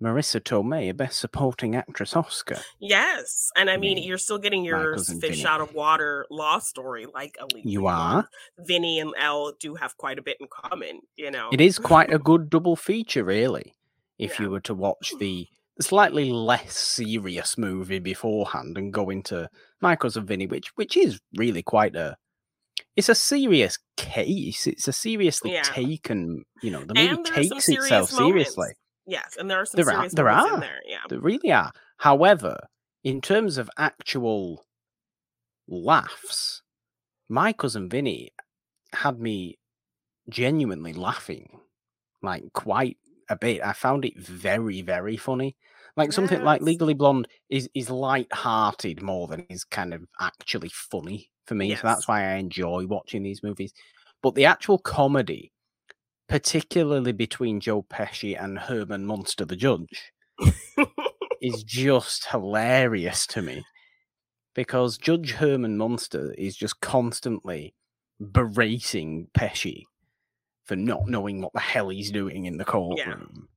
Marisa Tomei a Best Supporting Actress Oscar. Yes, and I mean, you're still getting your fish Vinny. out of water law story like Legally You are. Vinny and Elle do have quite a bit in common, you know. It is quite a *laughs* good double feature, really. If Yeah. you were to watch the slightly less serious movie beforehand and go into My Cousin Vinny, which which is really quite a it's a serious case. It's a seriously Yeah. taken, you know, the movie and there are some takes itself moments. seriously. Yes, and there are some There are- serious there are. in there. Yeah. They really are. However, in terms of actual laughs, my cousin Vinny had me genuinely laughing, like quite a bit. I found it very, very funny. Like something like Legally Blonde is is light-hearted more than is kind of actually funny for me. So that's why I enjoy watching these movies. But the actual comedy, particularly between Joe Pesci and Herman Munster, the judge, is *laughs* just hilarious to me because Judge Herman Munster is just constantly berating Pesci for not knowing what the hell he's doing in the courtroom.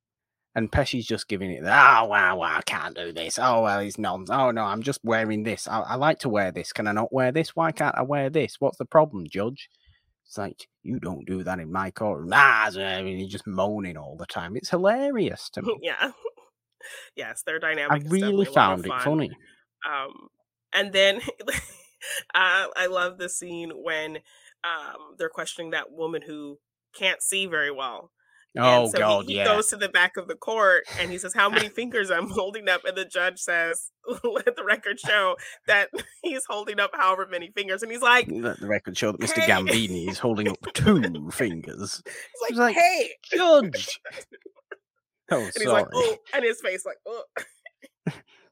And Pesci's just giving it, oh, wow, wow, I can't do this. Oh, well, he's nonsense. Oh, no, I'm just wearing this. I, I like to wear this. Can I not wear this? Why can't I wear this? What's the problem, Judge? It's like, you don't do that in my courtroom. Nah, I mean, he's just moaning all the time. It's hilarious to me. yeah. *laughs* yes, their dynamic. I is really definitely a lot of found it fun. funny. Um, and then *laughs* uh, I love the scene when um, they're questioning that woman who can't see very well. Oh, and so God, he, he yeah. goes to the back of the court and he says, "How many *laughs* fingers I'm holding up?" And the judge says, *laughs* "Let the record show that *laughs* he's holding up however many fingers." And he's like, Let the record show that Mr. Hey. Gambini is holding up two fingers. "He's like, He's like, hey!" Judge! Oh, And he's sorry. like, "Oh," and his face like, "Oh,"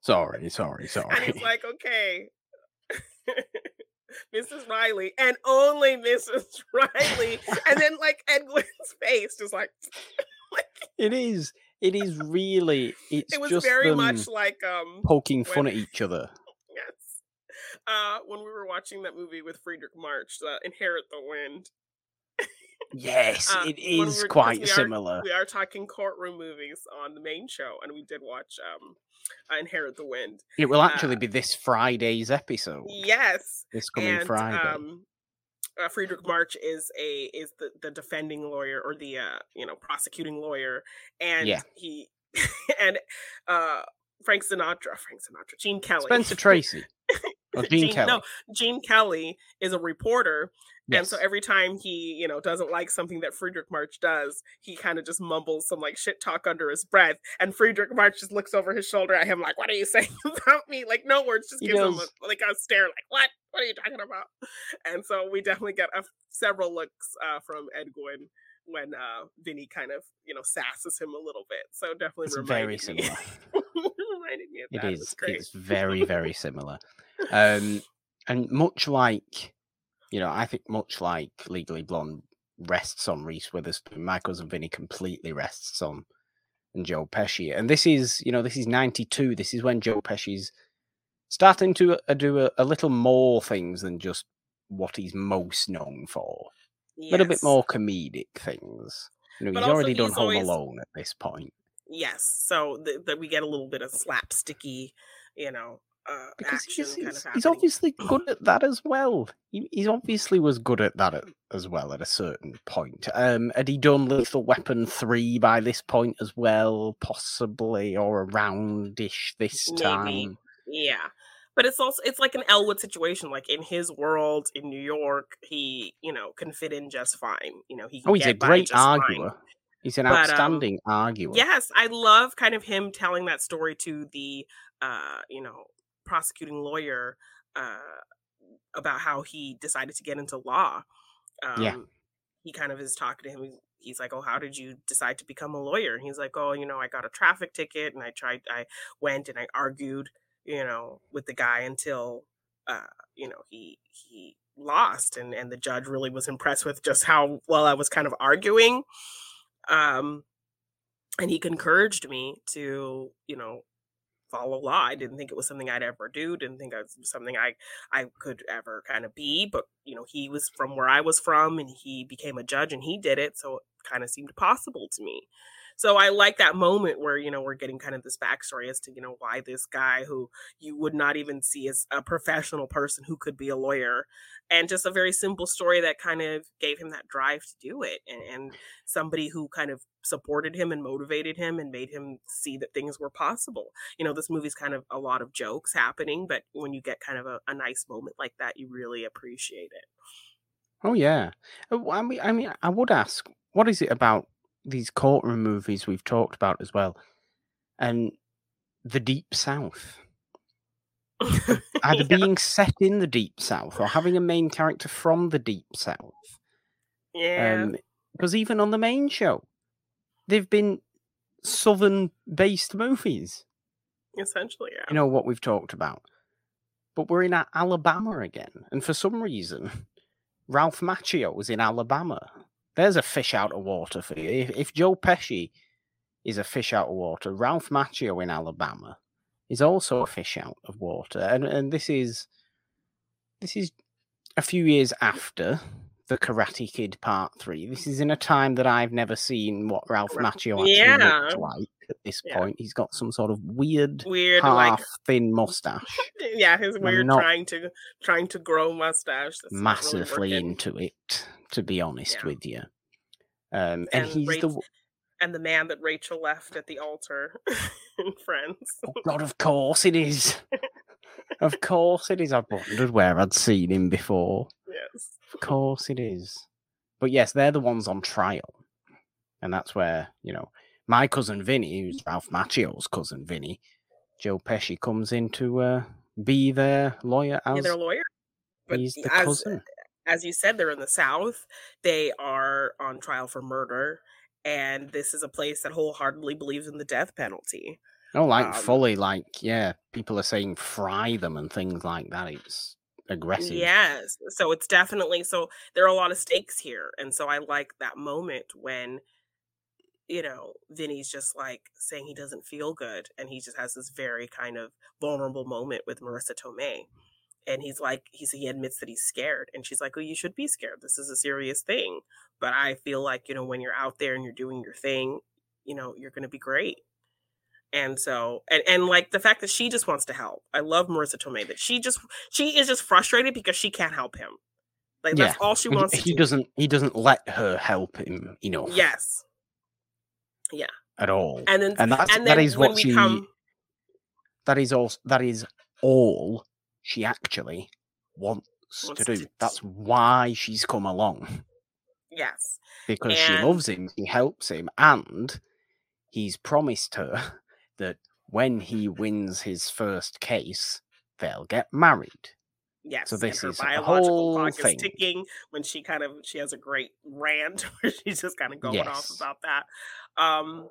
Sorry, sorry, sorry. and he's like, "Okay." Mrs. Riley and only Mrs. *laughs* Riley, and then like Edwin's face, just *laughs* like it is. It is really. It's it was very much like um poking fun at each other. *laughs* Yes. Uh, when we were watching that movie with Fredric March, uh, Inherit the Wind. Yes, Uh, it when we is were- quite we are- similar. We are talking courtroom movies on the main show, and we did watch um, uh, Inherit the Wind. It will actually uh, be this Friday's episode. Yes. This coming and Friday. um, uh, Fredric March is a is the, the defending lawyer or the uh, you know prosecuting lawyer, and Yeah. he *laughs* and uh, Frank Sinatra, Frank Sinatra, Gene Kelly, Spencer *laughs* Tracy. Or *laughs* Gene, Kelly. No, Gene Kelly is a reporter, and so every time he, you know, doesn't like something that Fredric March does, he kind of just mumbles some like shit talk under his breath, and Fredric March just looks over his shoulder at him like, "What are you *laughs* saying about me?" Like no words, just He gives him a, like a stare, like, "What? What are you talking about?" And so we definitely get a, several looks uh, from Edwin when uh, Vinny kind of, you know, sasses him a little bit. So definitely It's reminded very me- similar. *laughs* reminded me of It that. is. great. It's very, very similar. *laughs* Um, and much like, you know, I think much like Legally Blonde rests on Reese Witherspoon, my cousin Vinny completely rests on and Joe Pesci. And this is, you know, this is '92. This is when Joe Pesci's starting to uh, do a, a little more things than just what he's most known for. A little bit more comedic things. You know, But he's already done he's Home Alone at this point. Yes, so th- that we get a little bit of slapsticky, you know, uh, because action he's, kind he's, of he's obviously good *clears throat* at that as well. He, he's obviously was good at that at, as well at a certain point. Um, had he done Lethal Weapon three by this point as well, possibly or aroundish this Maybe. time? Yeah, but it's also it's like an Elle Woods situation. Like in his world in New York, he you know can fit in just fine. You know he. Can Oh, he's a great just fine. arguer. He's an But, um, outstanding arguer. Yes, I love kind of him telling that story to the uh, you know, prosecuting lawyer uh about how he decided to get into law. Um Yeah. he kind of is talking to him. He's, like, "Oh, how did you decide to become a lawyer?" And he's like, "Oh, you know, I got a traffic ticket and I tried I went and I argued, you know, with the guy until uh, you know, he he lost and and the judge really was impressed with just how well I was kind of arguing." Um and he encouraged me to, you know, follow law. I didn't think it was something I'd ever do. Didn't think it was something I I could ever kind of be. But you know, he was from where I was from, and he became a judge, and he did it. So it kind of seemed possible to me. So I like that moment where, you know, we're getting kind of this backstory as to, you know, why this guy who you would not even see as a professional person who could be a lawyer and just a very simple story that kind of gave him that drive to do it and, and somebody who kind of supported him and motivated him and made him see that things were possible. You know, this movie's kind of a lot of jokes happening, but when you get kind of a, a nice moment like that, you really appreciate it. Oh yeah. Uh, I mean, I mean, I would ask, what is it about these courtroom movies we've talked about as well, and the Deep South. *laughs* Either yeah. being set in the Deep South or having a main character from the Deep South. Yeah. Um, because even on the main show, they've been southern based movies. Essentially, yeah. You know what we've talked about. But we're in Alabama again. And for some reason, *laughs* Ralph Macchio was in Alabama. There's a fish out of water for you. If, if Joe Pesci is a fish out of water, Ralph Macchio in Alabama is also a fish out of water, and and this is this is a few years after the Karate Kid Part Three. This is in a time that I've never seen what Ralph Macchio actually yeah. looked like at this yeah. point. He's got some sort of weird, weird, half like, thin mustache. *laughs* yeah, his weird trying to trying to grow mustache. massively really into it to be honest yeah. with you. Um, and, and he's Rachel, the and the man that Rachel left at the altar *laughs* in Friends. oh God, of course it is. of *laughs* course it is. I wondered where I'd seen him before. Yes, of course it is. But yes, they're the ones on trial, and that's where you know my cousin Vinny, who's Ralph Macchio's cousin Vinny, Joe Pesci comes in to uh, be their lawyer as yeah, their lawyer. But he's the as, cousin as you said, they're in the South. They are on trial for murder. And this is a place that wholeheartedly believes in the death penalty. Oh, like um, fully, like, yeah, people are saying fry them and things like that. It's aggressive. Yes. So it's definitely, so there are a lot of stakes here. And so I like that moment when, you know, Vinny's just like saying he doesn't feel good. And he just has this very kind of vulnerable moment with Marisa Tomei and he's like he's he admits that he's scared and she's like oh you should be scared. This is a serious thing. But i feel like you know when you're out there and you're doing your thing you know you're going to be great. And so and, and like the fact that she just wants to help. I love marisa tomei that she just she is just frustrated because she can't help him. Like yeah. that's all she wants he, doesn't he doesn't let her help him you know yes. Yeah. At all. And then and that's and that is what she come... that is all that is all she actually wants, wants to do. To... That's why she's come along. Yes. Because and... she loves him, he helps him, and he's promised her *laughs* that when he wins his first case, they'll get married. Yes, so this is a whole clock thing. is ticking when she kind of she has a great rant *laughs* where she's just kind of going yes. off about that. Um,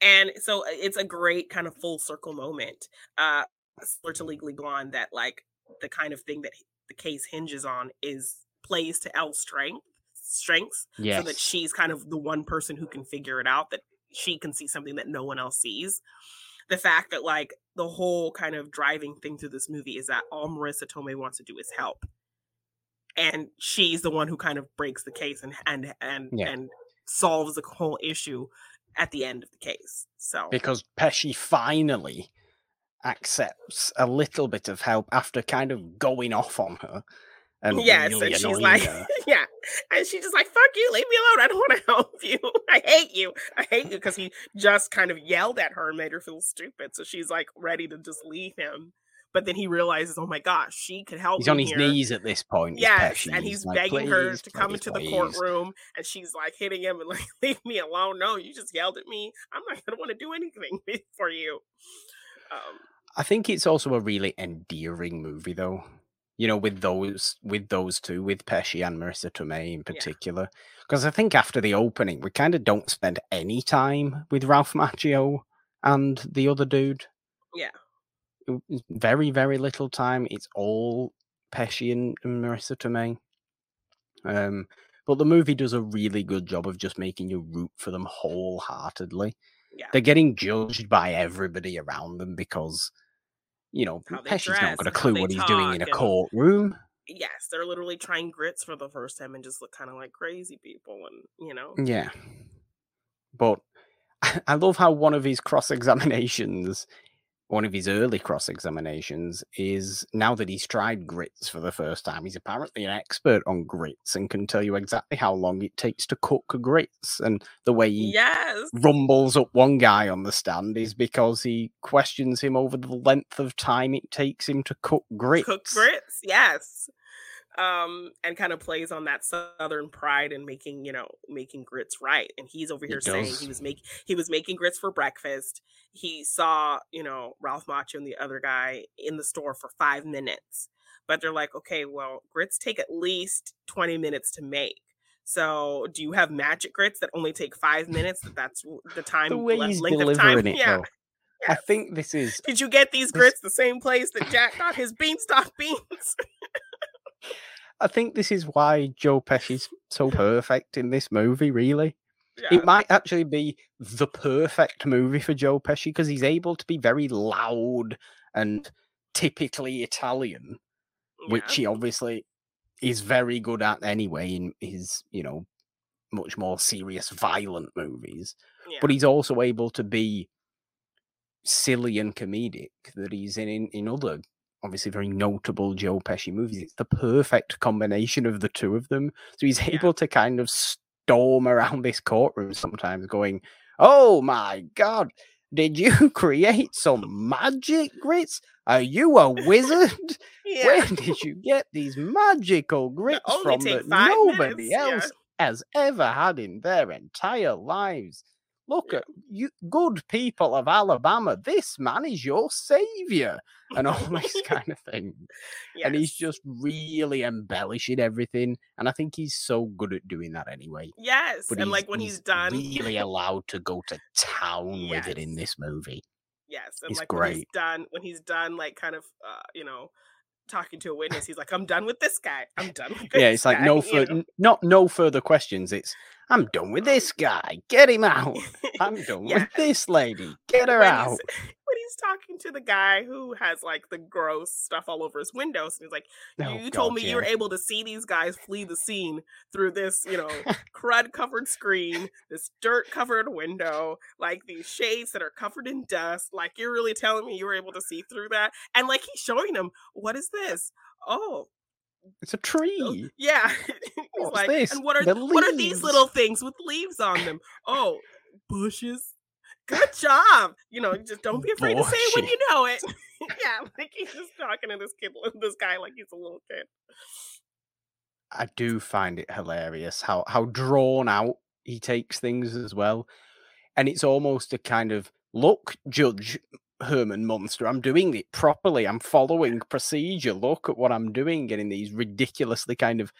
and so uh, it's a great kind of full circle moment. Uh, similar to Legally Blonde that like the kind of thing that the case hinges on is plays to Elle's strength strengths yes. so that she's kind of the one person who can figure it out that she can see something that no one else sees the fact that like the whole kind of driving thing through this movie is that all marisa Tomei wants to do is help and she's the one who kind of breaks the case and and and yeah. and solves the whole issue at the end of the case so because Pesci finally accepts a little bit of help after kind of going off on her. And yes, really and she's like, her. *laughs* yeah, and she's just like, "Fuck you, leave me alone. I don't want to *laughs* help you. I hate you. I hate you." Because he just kind of yelled at her and made her feel stupid. So she's like ready to just leave him. But then he realizes, oh my gosh, she could help. He's on his here. knees at this point. Yes, and he's, like, begging her to come into please. the courtroom, and she's like hitting him and like, *laughs* leave me alone. No, you just yelled at me. I'm not gonna want to do anything for you. Um, I think it's also a really endearing movie, though. You know, with those with those two, with Pesci and Marisa Tomei in particular, because yeah. I think after the opening, we kind of don't spend any time with Ralph Macchio and the other dude. Yeah, very very little time. It's all Pesci and, and Marisa Tomei. Um, but the movie does a really good job of just making you root for them wholeheartedly. Yeah. They're getting judged by everybody around them because, you know, Pesci's dress not got a clue what he's doing in a courtroom. Yes, they're literally trying grits for the first time and just look kind of like crazy people, and you know, Yeah. But *laughs* I love how one of his cross examinations, one of his early cross examinations, is now that he's tried grits for the first time, he's apparently an expert on grits and can tell you exactly how long it takes to cook grits. And the way he yes, rumbles up one guy on the stand is because he questions him over the length of time it takes him to cook grits. cook grits, yes, um, and kind of plays on that southern pride and making you know making grits right. And he's over He here saying does. he was making he was making grits for breakfast. He saw you know Ralph Macchio and the other guy in the store for five minutes, but they're like, okay, well, grits take at least twenty minutes to make. So, do you have magic grits that only take five minutes? That that's the time The way he's length of time. delivering it, yeah. though. I think this is Did you get these This- grits the same place that Jack got his beanstalk *laughs* beans? I think this is why Joe Pesci's so perfect in this movie, really. yeah. It might actually be the perfect movie for Joe Pesci because he's able to be very loud and typically Italian, which he obviously is very good at anyway in his, you know, much more serious, violent movies. yeah. But he's also able to be silly and comedic that he's in in, in other obviously very notable Joe Pesci movies. It's the perfect combination of the two of them. So he's Yeah. able to kind of storm around this courtroom sometimes going, Oh my god, did you *laughs* create some magic grits? Are you a wizard? *laughs* yeah. Where did you get these magical *laughs* grits from that nobody minutes, yeah. else has ever had in their entire lives? Look Yeah. at you, good people of Alabama. This man is your savior, and all *laughs* this *laughs* kind of thing. And he's just really embellishing everything. And I think he's so good at doing that anyway. yes, But and like when he's, done, he's really allowed to go to town with it in this movie. yes, and he's like when he's great. done, when he's done, like kind of, uh, you know, talking to a witness, he's like, "I'm done with this guy. I'm done with this yeah, it's like guy," no you further, know? not no further questions. It's I'm done with this guy. Get him out. *laughs* I'm done Yeah. with this lady. Get *laughs* her when out. He's, talking to the guy who has like the gross stuff all over his windows, and he's like, Oh, "You told God, me you were able to see these guys flee the scene through this, you know, *laughs* crud covered screen, this dirt covered window, like these shades that are covered in dust. Like you're really telling me you were able to see through that?" And like he's showing him, "What is this? Oh, It's a tree. *laughs* yeah." *laughs* What's like, this? "And what are The what are these little things with leaves on them? Oh, bushes." Good job. You know, just don't be afraid to say it when you know it. *laughs* *laughs* yeah, like he's just talking to this kid, this guy, like he's a little kid. I do find it hilarious how how drawn out he takes things as well, and it's almost a kind of look, Judge Herman Munster, I'm doing it properly. I'm following *laughs* procedure. Look at what I'm doing, getting these ridiculously kind of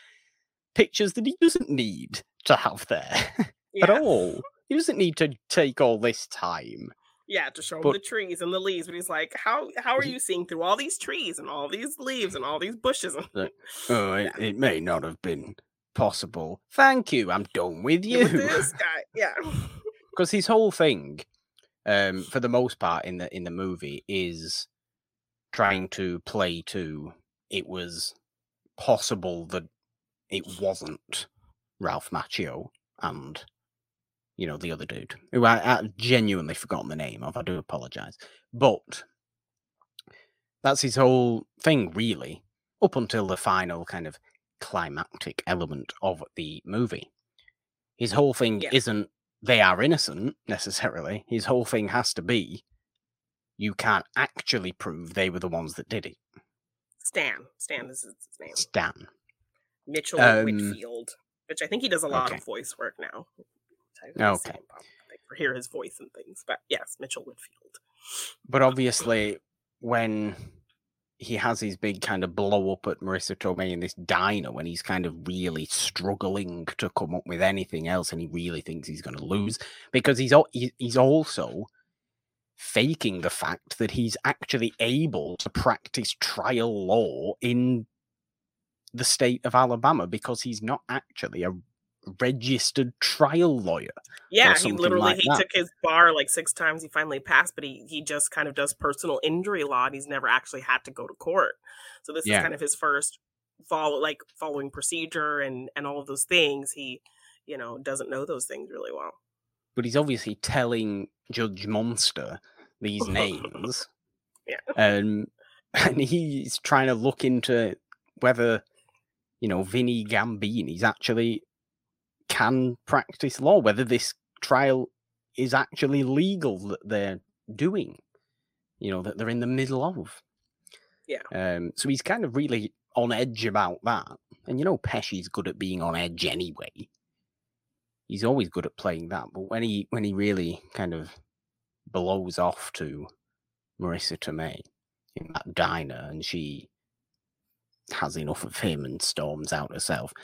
pictures that he doesn't need to have there Yeah. at all. He doesn't need to take all this time. Yeah, to show him But- the trees and the leaves. But he's like, How how are you seeing through all these trees and all these leaves and all these bushes? *laughs* Oh, it, it may not have been possible. Thank you. I'm done with you. with this *laughs* guy. Yeah. *laughs* because his whole thing, um, for the most part in the in the movie, is trying to play to it was possible that it wasn't Ralph Macchio and you know the other dude who I, I genuinely forgotten the name of. I do apologize, but that's his whole thing, really, up until the final kind of climactic element of the movie. His whole thing Yeah. isn't they are innocent necessarily. His whole thing has to be you can't actually prove they were the ones that did it. Stan. Stan is his name. Stan. Mitchell Um, Whitfield. Which I think he does a lot okay. of voice work now. I Okay. him pop- like, or hear his voice and things. But yes, Mitchell Whitfield. But obviously, when he has his big kind of blow up at Marisa Tomei in this diner, when he's kind of really struggling to come up with anything else, and he really thinks he's going to lose because he's he's also faking the fact that he's actually able to practice trial law in the state of Alabama because he's not actually a registered trial lawyer. Yeah, he literally like he that. took his bar like six times. He finally passed, but he he just kind of does personal injury law. And he's never actually had to go to court. So this Yeah. is kind of his first follow like following procedure and and all of those things. He you know doesn't know those things really well. But he's obviously telling Judge Munster these *laughs* names. Yeah. Um, *laughs* and he's trying to look into whether, you know, Vinny Gambini's actually can practice law, whether this trial is actually legal that they're doing, you know, that they're in the middle of. Yeah. Um, so he's kind of really on edge about that. And you know, Pesci's good at being on edge anyway. He's always good at playing that, but when he when he really kind of blows off to Marisa Tomei in that diner and she has enough of him and storms out herself,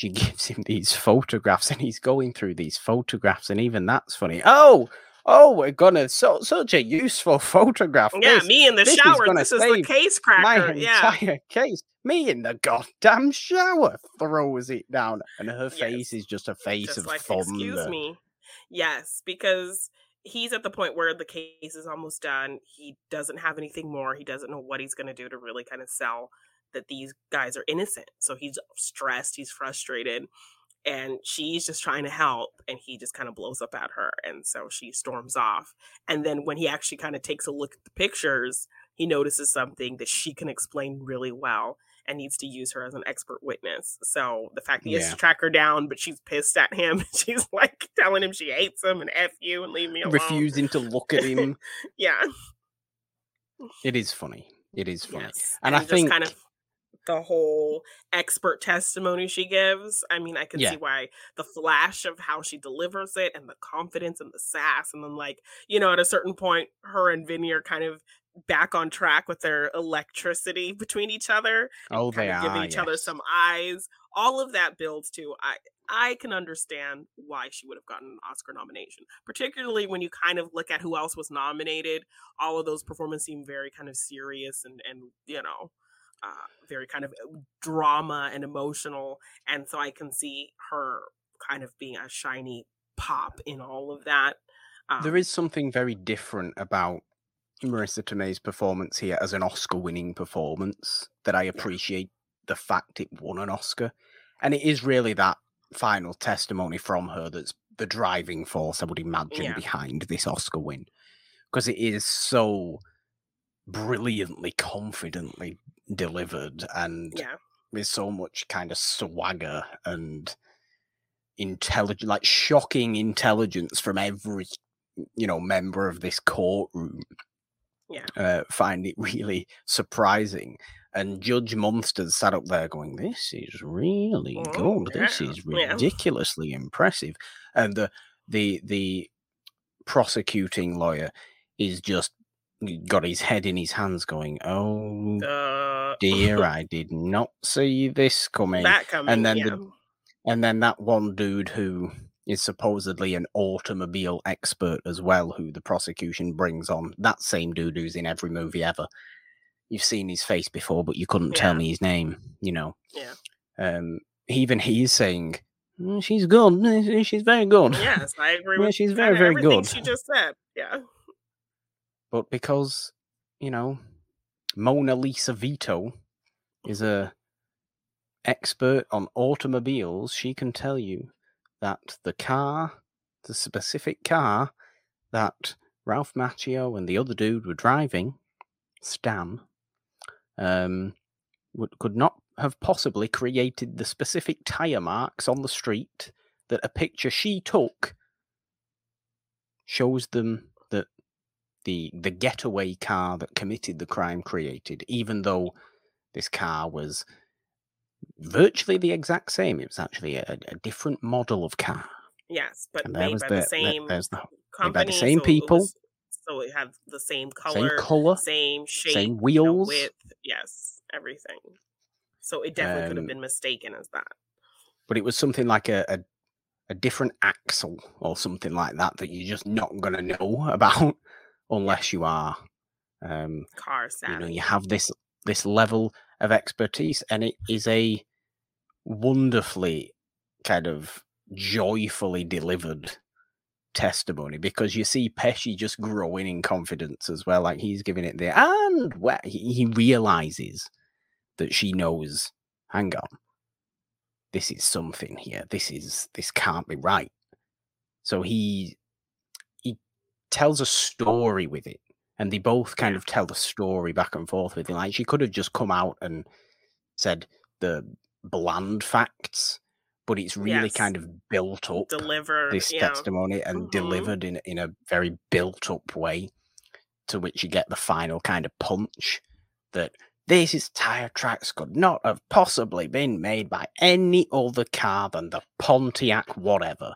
she gives him these photographs and he's going through these photographs and even that's funny. Oh, oh, we're gonna so such a useful *laughs* photograph. Yeah, this. me in the this is shower. gonna This is the case my cracker. Yeah. entire case. Me in the goddamn shower throws it down, and her face Yes. is just a face just of like thunder. excuse me yes because he's at the point where the case is almost done he doesn't have anything more he doesn't know what he's going to do to really kind of sell that these guys are innocent so he's stressed he's frustrated and she's just trying to help and he just kind of blows up at her and so she storms off and then when he actually kind of takes a look at the pictures he notices something that she can explain really well and needs to use her as an expert witness. So the fact that he has to track her down, but she's pissed at him. *laughs* She's like telling him she hates him and F you and leave me alone. Refusing to look at him. *laughs* Yeah. it is funny. It is funny. Yes. And I think kind of the whole expert testimony she gives. I mean, I can Yeah. see why the flash of how she delivers it and the confidence and the sass. And then, like, you know, at a certain point, her and Vinny are kind of back on track with their electricity between each other Oh, they are. giving each other some eyes. All of that builds to I I can understand why she would have gotten an Oscar nomination, particularly when you kind of look at who else was nominated. All of those performances seem very kind of serious and and you know, uh, very kind of drama and emotional, and so I can see her kind of being a shiny pop in all of that. Um, There is something very different about Marisa Tomei's performance here as an Oscar-winning performance that I appreciate the fact it won an Oscar, and it is really that final testimony from her that's the driving force I would imagine Yeah. behind this Oscar win, because it is so brilliantly, confidently delivered, and yeah, with so much kind of swagger and intelligent, like shocking intelligence from every you know member of this courtroom. Yeah. uh, find it really surprising. And Judge Monsters sat up there going, "This is really Oh, good. This yeah, is yeah. ridiculously impressive." And the the the prosecuting lawyer is just got his head in his hands, going, "Oh uh, dear, *laughs* I did not see this coming. that coming, then yeah. the- And then that one dude who is supposedly an automobile expert as well, who the prosecution brings on, that same dude who's in every movie ever. You've seen his face before, but you couldn't tell me his name, you know. Yeah. Um, even he's saying, "Mm, she's good. eh, She's very good. Yes, I agree *laughs* Yeah, she's very, very good. She just said, yeah, But because, you know, Mona Lisa Vito is a expert on automobiles, she can tell you that the car, the specific car that Ralph Macchio and the other dude were driving, Stan, um, would, could not have possibly created the specific tire marks on the street that a picture she took shows them the the getaway car that committed the crime created, even though this car was virtually the exact same. It was actually a, a different model of car. yes, but And there made by the, the same there's the company, the same so it people. was- so it had the same color, same color, same shape, same you know, wheels. width, yes, everything. So it definitely could have Um, been mistaken as that. but it was something like a, a a different axle or something like that that you're just not going to know *laughs* about unless you are um Car you know you have this this level of expertise and it is a wonderfully kind of joyfully delivered testimony because you see Pesci just growing in confidence as well. Like he's giving it there, and where he, he realizes that she knows. Hang on, this is something here. This is this can't be right. So he tells a story with it, and they both kind of tell the story back and forth with it. Like she could have just come out and said the bland facts, but it's really Yes. kind of built up Deliver this yeah. testimony and Mhm. delivered in in a very built up way, to which you get the final kind of punch that these tire tracks could not have possibly been made by any other car than the Pontiac whatever,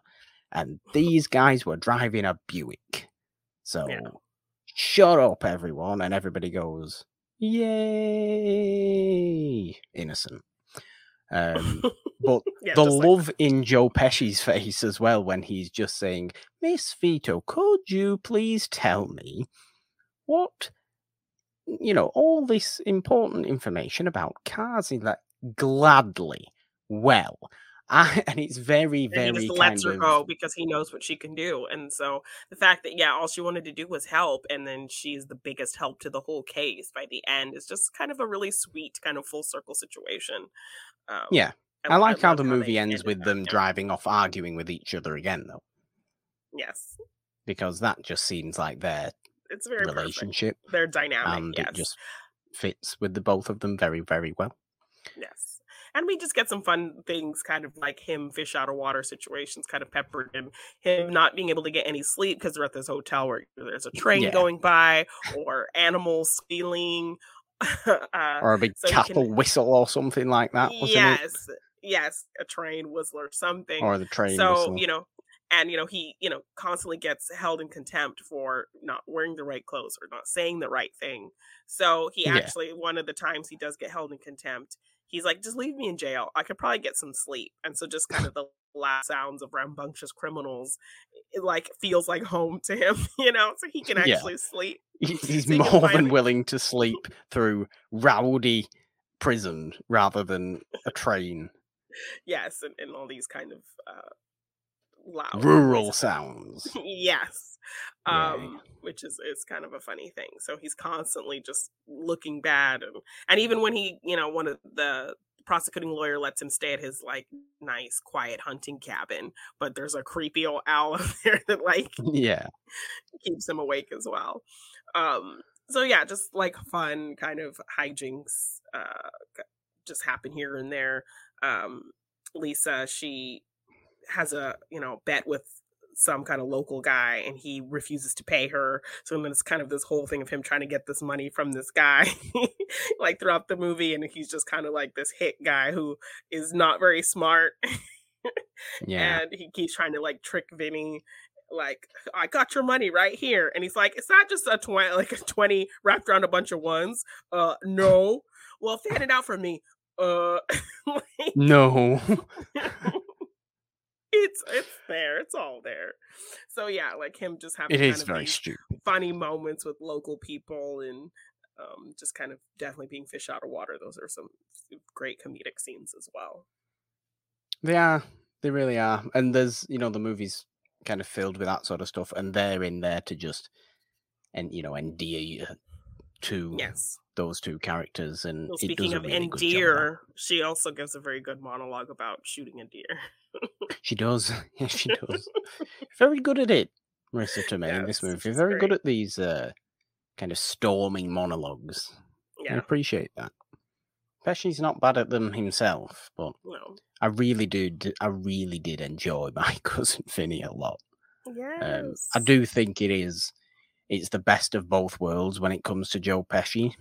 and *laughs* these guys were driving a Buick. So shut up, everyone, and everybody goes yay, innocent. Um, *laughs* but Yeah, the just like love in Joe Pesci's *laughs* face as well when he's just saying, Miss Vito, could you please tell me what, you know, all this important information about cars? He's like, gladly. Well, I, and it's very, and he very just lets her of. go because he knows what she can do. And so the fact that yeah, all she wanted to do was help, and then she's the biggest help to the whole case by the end is just kind of a really sweet kind of full circle situation. Um, Yeah. I like how the movie they ends with them driving off arguing with each other again, though, Yes, because that just seems like their it's very relationship They're dynamic. and yes. it just fits with the both of them very, very well. Yes. And we just get some fun things, kind of like him fish out of water situations, kind of peppered in him not being able to get any sleep because they're at this hotel where there's a train Yeah. going by or animals squealing. *laughs* uh, Or a big so you can- cattle whistle or something like that, wasn't it? yes, yes, a train whistle or something. Or the train so whistle. you know, and you know he you know constantly gets held in contempt for not wearing the right clothes or not saying the right thing. So he Yeah. actually one of the times he does get held in contempt, he's like, just leave me in jail. I could probably get some sleep. And so just kind of *laughs* the loud sounds of rambunctious criminals, it like feels like home to him, *laughs* you know, so he can Yeah. actually sleep. He- *laughs* He's so more than willing to sleep through rowdy prison rather than a train. Yes, and, and all these kind of uh loud Rural sounds. yes *laughs* Um which is is kind of a funny thing. So he's constantly just looking bad and and even when he you know one of the prosecuting lawyer lets him stay at his like nice quiet hunting cabin but there's a creepy old owl *laughs* up there that like *laughs* Yeah. keeps him awake as well. Um so yeah just like fun kind of hijinks uh just happen here and there. Um lisa she has a you know bet with some kind of local guy and he refuses to pay her so then it's kind of this whole thing of him trying to get this money from this guy *laughs* like throughout the movie and he's just kind of like this hit guy who is not very smart *laughs* Yeah. and he keeps trying to like trick Vinny. Like, I got your money right here, and he's like, "It's not just a twenty, like a twenty wrapped around a bunch of ones." Uh, no. Well, fan it out for me. Uh, *laughs* like, No. It's it's there. It's all there. So yeah, like him just having it kind is of very stupid. funny moments with local people and um, just kind of definitely being fish out of water. Those are some great comedic scenes as well. They are. They really are. And there's, you know, the movie's kind of filled with that sort of stuff, and they're in there to just, and you know, endear you to Yes. Those two characters. And Well, speaking of really endear, she also gives a very good monologue about shooting a deer. *laughs* She does. *laughs* Yes, she does. *laughs* very good at it, Marisa Tomei in this movie. Very good at these uh, kind of storming monologues. I appreciate that. Pesci's not bad at them himself, but no. I really do. d- I really did enjoy my cousin Vinny a lot. Yes. Um, I do think it is. It's the best of both worlds when it comes to Joe Pesci.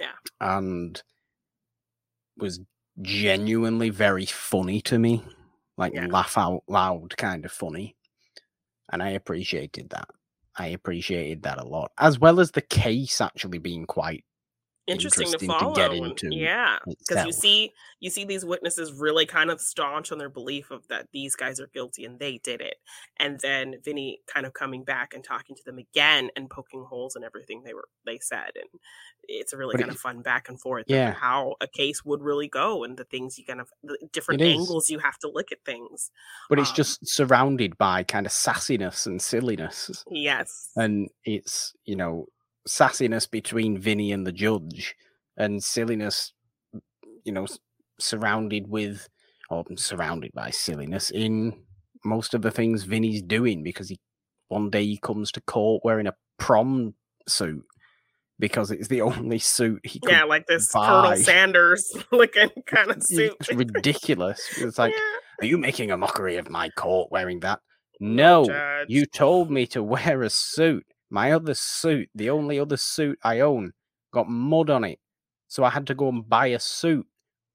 Yeah. and was genuinely very funny to me, like Yeah. laugh out loud kind of funny, and I appreciated that. I appreciated that a lot, as well as the case actually being quite interesting, interesting to to follow. get and- into yeah, because you see, you see these witnesses really kind of staunch on their belief of that these guys are guilty and they did it, and then Vinny kind of coming back and talking to them again and poking holes in everything they were they said, and it's a really But kind it- of fun back and forth Yeah. of how a case would really go and the things you kind of the different angles you have to look at things. But it's um, just surrounded by kind of sassiness and silliness. Yes, And it's, you know, sassiness between Vinny and the judge and silliness, you know, surrounded with or surrounded by silliness in most of the things Vinny's doing because he one day he comes to court wearing a prom suit because it's the *laughs* only suit he yeah, like this buy. Colonel Sanders *laughs* looking *laughs* kind of It's suit. ridiculous. It's like, Yeah. are you making a mockery of my court wearing that? No, Judge. you told me to wear a suit. My other suit, the only other suit I own, got mud on it. So I had to go and buy a suit.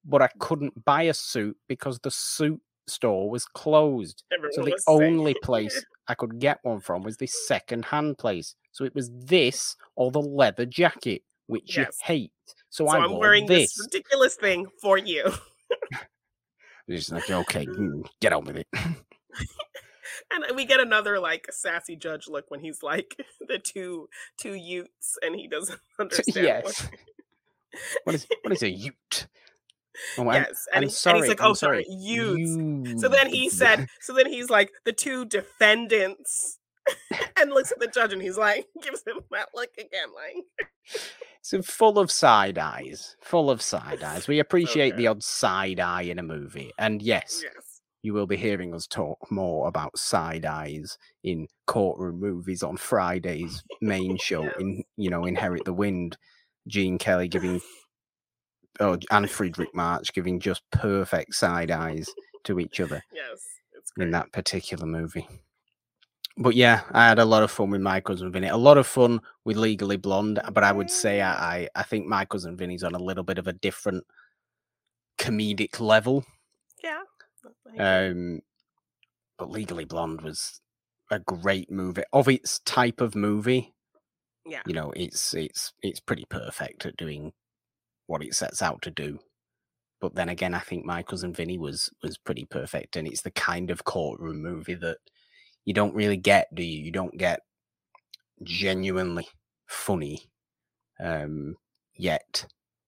But I couldn't buy a suit because the suit store was closed. So the was saying- only place I could get one from was this second hand place. So it was this or the leather jacket, which Yes. you hate. So, So I I'm wearing this. this ridiculous thing for you. *laughs* It's like, okay, mm, get on with it. *laughs* And we get another like sassy judge look when he's like *laughs* the two two Utes and he doesn't *laughs* *laughs* understand. yes. What is what is a Ute? Oh, What, I'm- yes, and, I'm sorry, and he's like, I'm "Oh, sorry, Utes." So then he said, so then he's like the two defendants, and looks at the judge and he's like, gives him that look again, like, So full of side eyes, full of side eyes. We appreciate the odd side eye in a movie, and yes, yes, you will be hearing us talk more about side eyes in courtroom movies on Friday's main *laughs* show. In you know, Inherit the Wind, Gene Kelly giving, *laughs* oh, and Fredric March giving just perfect side eyes to each other yes, in that particular movie. But yeah, I had a lot of fun with my cousin Vinny. A lot of fun with Legally Blonde, but I would say I I, I think my cousin Vinny's on a little bit of a different comedic level. Yeah. Um, but Legally Blonde was a great movie of its type of movie. yeah, You know, it's it's it's pretty perfect at doing what it sets out to do. But then again, I think my cousin Vinny was was pretty perfect, and it's the kind of courtroom movie that you don't really get, do you? You don't get genuinely funny, um, yet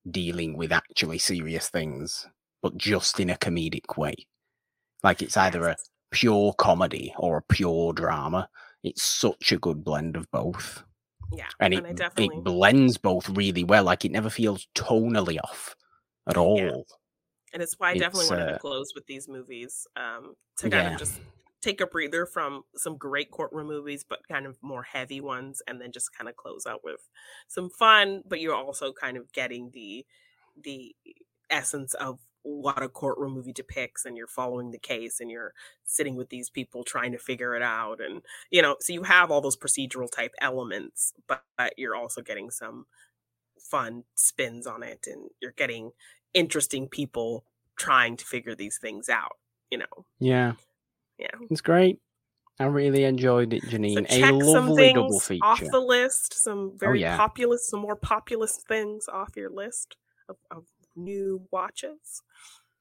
dealing with actually serious things, but just in a comedic way. Like it's either a pure comedy or a pure drama. It's such a good blend of both. yeah, And it, I definitely it blends both really well. Like it never feels tonally off at all. and it's why I definitely It's, wanted uh, to close with these movies um, to kind Yeah. of just take a breather from some great courtroom movies, but kind of more heavy ones, and then just kind of close out with some fun. But you're also kind of getting the the essence of what a courtroom movie depicts, and you're following the case, and you're sitting with these people trying to figure it out, and you know, so you have all those procedural type elements, but, but you're also getting some fun spins on it, and you're getting interesting people trying to figure these things out. You know, Yeah. Yeah. It's great. I really enjoyed it, so Janine. a check some lovely double feature. off the list. Some oh, very yeah. populous, some more populous things off your list of, of new watches.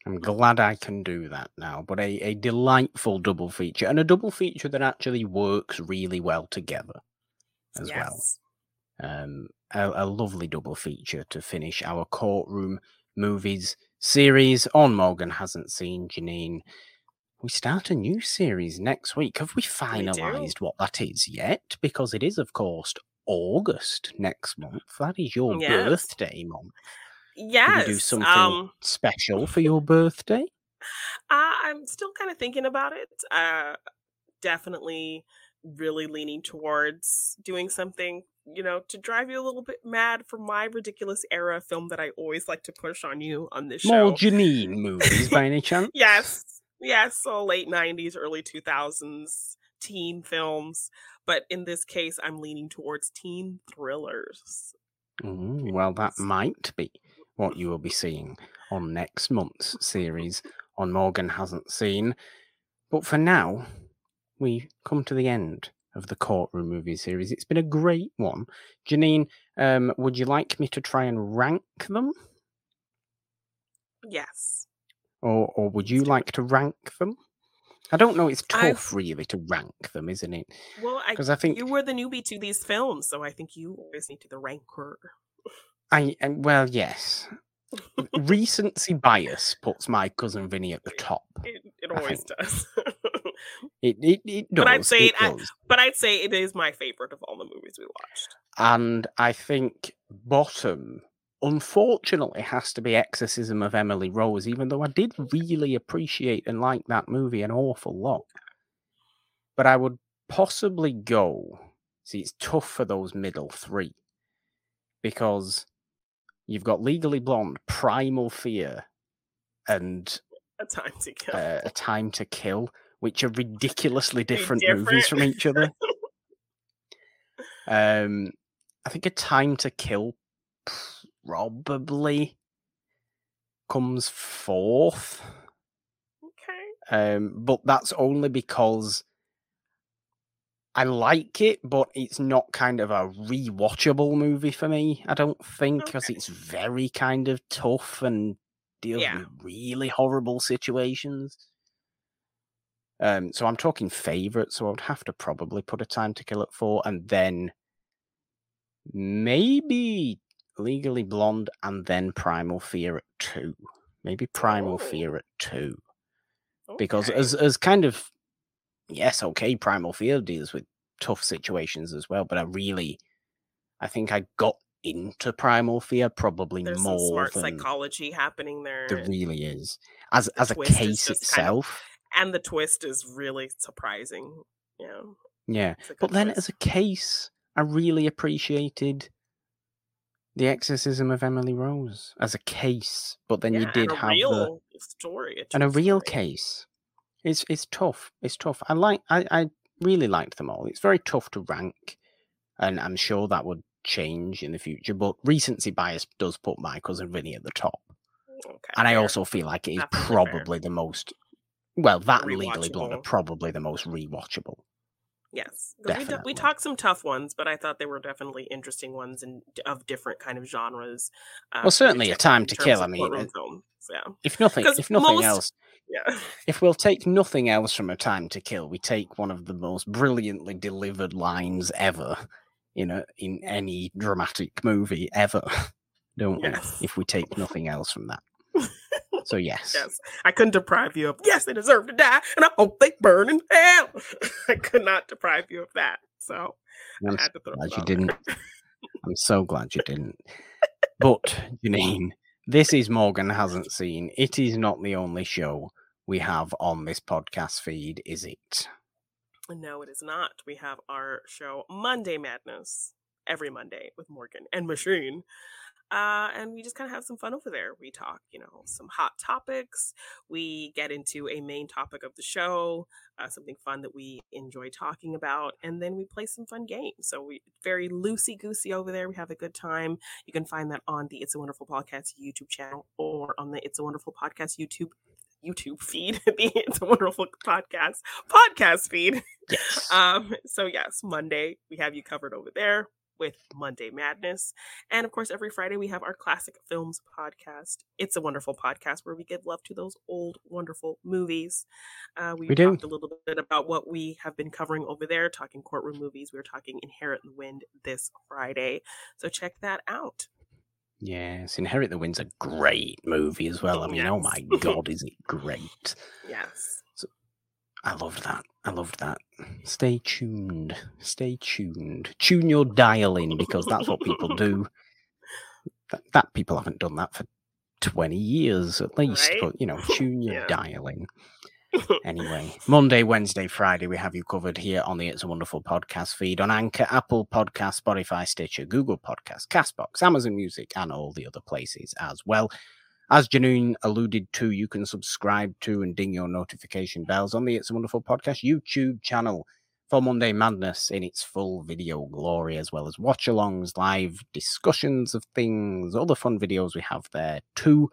I'm glad I can do that now. But a, a delightful double feature and a double feature that actually works really well together as well. yes. Um, a, a lovely double feature to finish our courtroom movies series on Morgan hasn't seen Janine. We start a new series next week. Have we do. finalised what that is yet? Because it is, of course, August next month. That is your Yes. birthday month. Yes. do something Um, special for your birthday? Uh, I'm still kind of thinking about it. Uh, definitely really leaning towards doing something, you know, to drive you a little bit mad for my ridiculous era film that I always like to push on you on this More. Janine movies by any *laughs* chance? yes. Yes. So late 90s, early 2000s teen films. But in this case, I'm leaning towards teen thrillers. Ooh, well, that might be what you will be seeing on next month's series on Morgan Hasn't Seen. But for now, we come to the end of the courtroom movie series. It's been a great one. Janine, um, would you like me to try and rank them? Yes. Or or would you like to rank them? I don't know. It's tough, I've... really, to rank them, isn't it? Well, because I, I, think you were the newbie to these films, so I think you always need to the ranker. I, I well, yes. Recency bias puts my cousin Vinny at the top. It, it always does. *laughs* it, it it does. But I'd say it, I, but I'd say it is my favorite of all the movies we watched. And I think bottom unfortunately has to be Exorcism of Emily Rose, even though I did really appreciate and like that movie an awful lot. But I would possibly go. See, it's tough for those middle three because you've got Legally Blonde, Primal Fear, and *laughs* A Time to Kill. Uh, a Time to Kill, which are ridiculously *laughs* different, different. movies from each other. *laughs* um, I think A Time to Kill probably comes fourth. Okay. Um, but that's only because I like it, but it's not kind of a rewatchable movie for me. I don't think because okay. it's very kind of tough and deals yeah. with really horrible situations. Um, so I'm talking favorite, so I would have to probably put a time to kill at four, and then maybe Legally Blonde, and then Primal Fear at two. Maybe Primal oh. Fear at two, okay. because as as kind of yes, okay, Primal Fear deals with tough situations as well, but I really, I think I got into Primal Fear probably There's more some smart than psychology happening there. There really is, as the as a case itself, kind of, and the twist is really surprising. Yeah, yeah, but then twist. as a case, I really appreciated the Exorcism of Emily Rose as a case, but then yeah, you did have the story, and a real story. case. It's it's tough. It's tough. I like. I I really liked them all. It's very tough to rank, and I'm sure that would change in the future. But recency bias does put my cousin Vinny at the top, okay, and I also feel like it is probably fair. the most. Well, that and Legally Blonde are probably the most rewatchable. Yes, we, we talked some tough ones, but I thought they were definitely interesting ones and of different kind of genres. Uh, well, certainly a time to kill. I mean, films, yeah. If nothing, if nothing most, else, yeah. If we'll take nothing else from a time to kill, we take one of the most brilliantly delivered lines ever in a in any dramatic movie ever, *laughs* don't yes. we? If we take nothing else from that. *laughs* So yes, yes, I couldn't deprive you of. Yes, they deserve to die, and I hope they burn in hell. *laughs* I could not deprive you of that. So I'm so glad you didn't. I'm so glad you didn't. But Janine, this is Morgan hasn't seen. It is not the only show we have on this podcast feed, is it? No, it is not. We have our show Monday Madness every Monday with Morgan and Janine. Uh, and we just kind of have some fun over there. We talk, you know, some hot topics. We get into a main topic of the show, uh, something fun that we enjoy talking about, and then we play some fun games. So we very loosey goosey over there. We have a good time. You can find that on the It's a Wonderful Podcast YouTube channel or on the It's a Wonderful Podcast YouTube YouTube feed, *laughs* the It's a Wonderful Podcast podcast feed. Yes. Um, so yes, Monday we have you covered over there with Monday Madness. And of course, every Friday we have our classic films podcast. It's a wonderful podcast where we give love to those old, wonderful movies. Uh, we, we talked do. a little bit about what we have been covering over there, talking courtroom movies. We are talking Inherit the Wind this Friday. So check that out. Yes, Inherit the Wind's a great movie as well. I mean, yes. oh my *laughs* God, is it great? Yes. I loved that. I loved that. Stay tuned. Stay tuned. Tune your dial in because that's what people do. *laughs* That, that people haven't done that for 20 years at least, right? but you know, *laughs* tune your yeah. dial in. *laughs* anyway, Monday, Wednesday, Friday, we have you covered here on the It's a Wonderful podcast feed on Anchor, Apple Podcast, Spotify, Stitcher, Google Podcast, Castbox, Amazon Music, and all the other places as well. As Janine alluded to, you can subscribe to and ding your notification bells on the It's a Wonderful Podcast YouTube channel for Monday Madness in its full video glory, as well as watch alongs, live discussions of things, all the fun videos we have there too.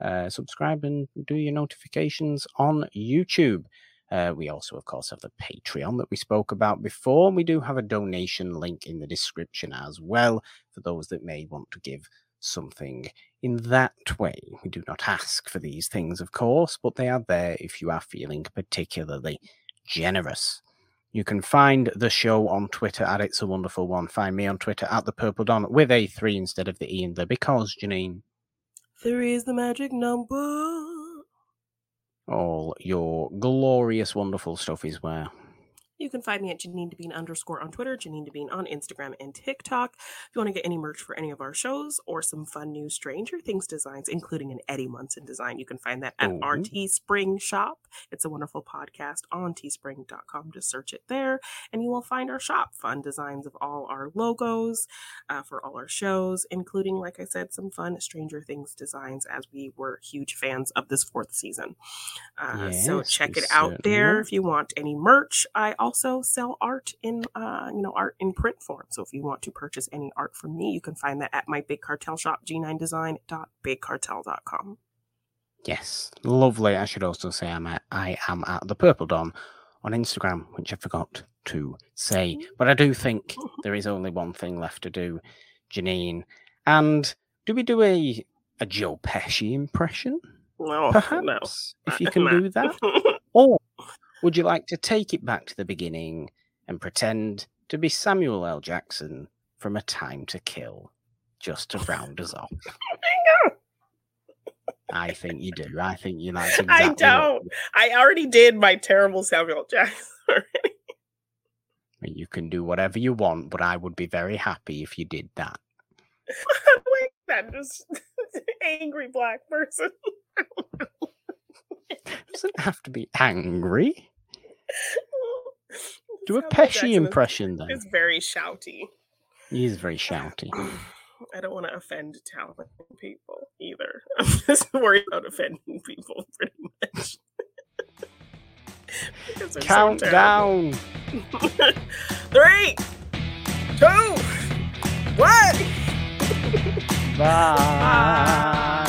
Uh, subscribe and do your notifications on YouTube. Uh, we also, of course, have the Patreon that we spoke about before. We do have a donation link in the description as well for those that may want to give something in that way. We do not ask for these things, of course, but they are there if you are feeling particularly generous. You can find the show on Twitter at It's a Wonderful One. Find me on Twitter at The Purple Don with a three instead of the E in there because, Janine. Three is the magic number. All your glorious, wonderful stuff is where You can find me at Janine Devine underscore on Twitter, Janine Devine on Instagram and TikTok. If you want to get any merch for any of our shows or some fun new Stranger Things designs, including an Eddie Munson design, you can find that at Ooh. our Teespring shop. It's a wonderful podcast on teespring.com. Just search it there and you will find our shop. Fun designs of all our logos uh, for all our shows, including, like I said, some fun Stranger Things designs as we were huge fans of this fourth season. Uh, so check it out certainly there if you want any merch. I also sell art in uh, you know art in print form. So if you want to purchase any art from me, you can find that at my big cartel shop g9design.bigcartel.com. Yes, lovely. I should also say I'm at, I am at the Purple Dawn on Instagram, which I forgot to say. Mm-hmm. But I do think mm-hmm. there is only one thing left to do, Janine. And do we do a a Joe Pesci impression? No, Perhaps, no. if you uh, can Nah. do that. *laughs* Or would you like to take it back to the beginning and pretend to be Samuel L. Jackson from A Time to Kill, just to round us off? *laughs* I think you do. I think you like exactly. I don't. I already did my terrible Samuel Jackson. *laughs* already. You can do whatever you want, but I would be very happy if you did that. *laughs* Wait, that just angry black person. It doesn't have to be angry. Do a Pesci impression then. Is very shouty. He is very shouty. *sighs* I don't want to offend talented people either. *laughs* I'm just worried about offending people pretty much. *laughs* So Count terrible. down. *laughs* Three, two, one. Bye.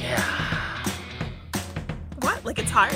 Yeah. What? Like it's hard?